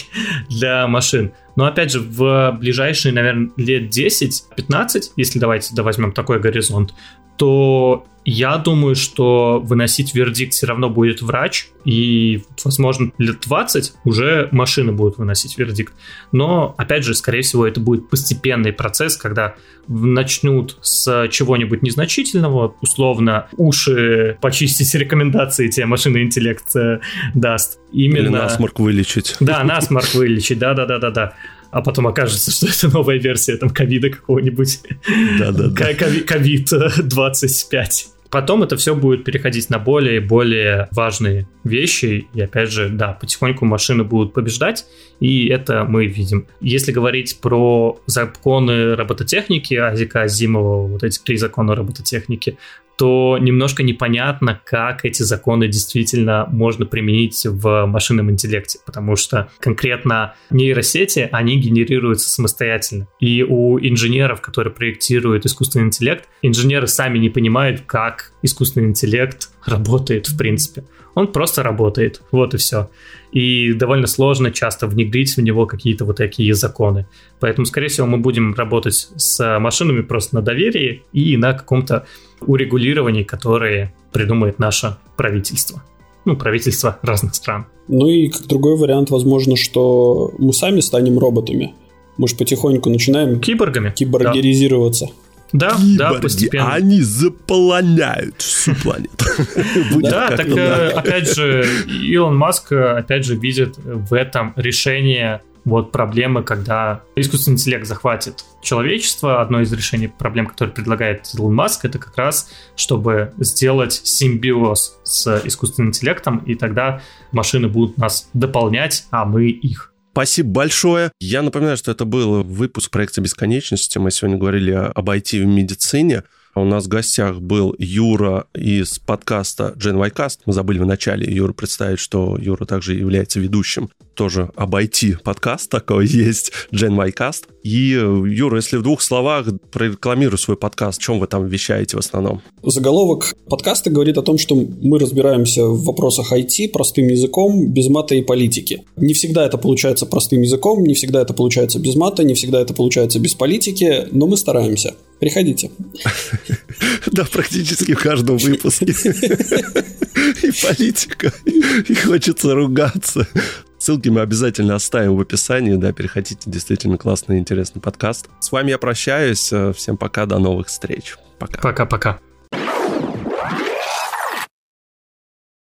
для машин. Но, опять же, в ближайшие, наверное, лет 10-15, если давайте да, возьмем такой горизонт, то я думаю, что выносить вердикт все равно будет врач, и, возможно, лет 20 уже машины будут выносить вердикт. Но, опять же, скорее всего, это будет постепенный процесс, когда начнут с чего-нибудь незначительного, условно, уши почистить рекомендации тебе машинный интеллект э, даст. Именно... Или насморк вылечить. Да, насморк вылечить, да-да-да-да-да а потом окажется, что это новая версия там ковида какого-нибудь. Да-да-да. Ковид 25. Потом это все будет переходить на более и более важные вещи. И опять же, да, потихоньку машины будут побеждать, и это мы видим. Если говорить про законы робототехники, Азика Азимова, вот эти три закона робототехники, то немножко непонятно, как эти законы действительно можно применить в машинном интеллекте, потому что конкретно нейросети, они генерируются самостоятельно. И у инженеров, которые проектируют искусственный интеллект, инженеры сами не понимают, как искусственный интеллект работает в принципе. Он просто работает, вот и все. И довольно сложно часто внедрить в него какие-то вот такие законы. Поэтому, скорее всего, мы будем работать с машинами просто на доверии и на каком-то урегулировании, которые придумает наше правительство. Ну, правительство разных стран. Ну и как другой вариант, возможно, что мы сами станем роботами. Мы же потихоньку начинаем... Киборгами. Киборгеризироваться. Да. Да, Киборги, да, постепенно. Они заполоняют всю планету. Да, так э, опять же, Илон Маск э, опять же видит в этом решение вот проблемы, когда искусственный интеллект захватит человечество. Одно из решений проблем, которые предлагает Илон Маск, это как раз, чтобы сделать симбиоз с искусственным интеллектом, и тогда машины будут нас дополнять, а мы их. Спасибо большое. Я напоминаю, что это был выпуск проекта бесконечности. Мы сегодня говорили об IT в медицине. У нас в гостях был Юра из подкаста Y Cast. Мы забыли в начале Юра представить, что Юра также является ведущим тоже обойти подкаст такой есть, Y Cast. И, Юра, если в двух словах прорекламирую свой подкаст, чем вы там вещаете в основном? Заголовок подкаста говорит о том, что мы разбираемся в вопросах IT простым языком, без мата и политики. Не всегда это получается простым языком, не всегда это получается без мата, не всегда это получается без политики, но мы стараемся. Приходите. Да, практически в каждом выпуске. И политика, и хочется ругаться. Ссылки мы обязательно оставим в описании, да, переходите, действительно классный и интересный подкаст. С вами я прощаюсь, всем пока, до новых встреч. Пока. Пока-пока.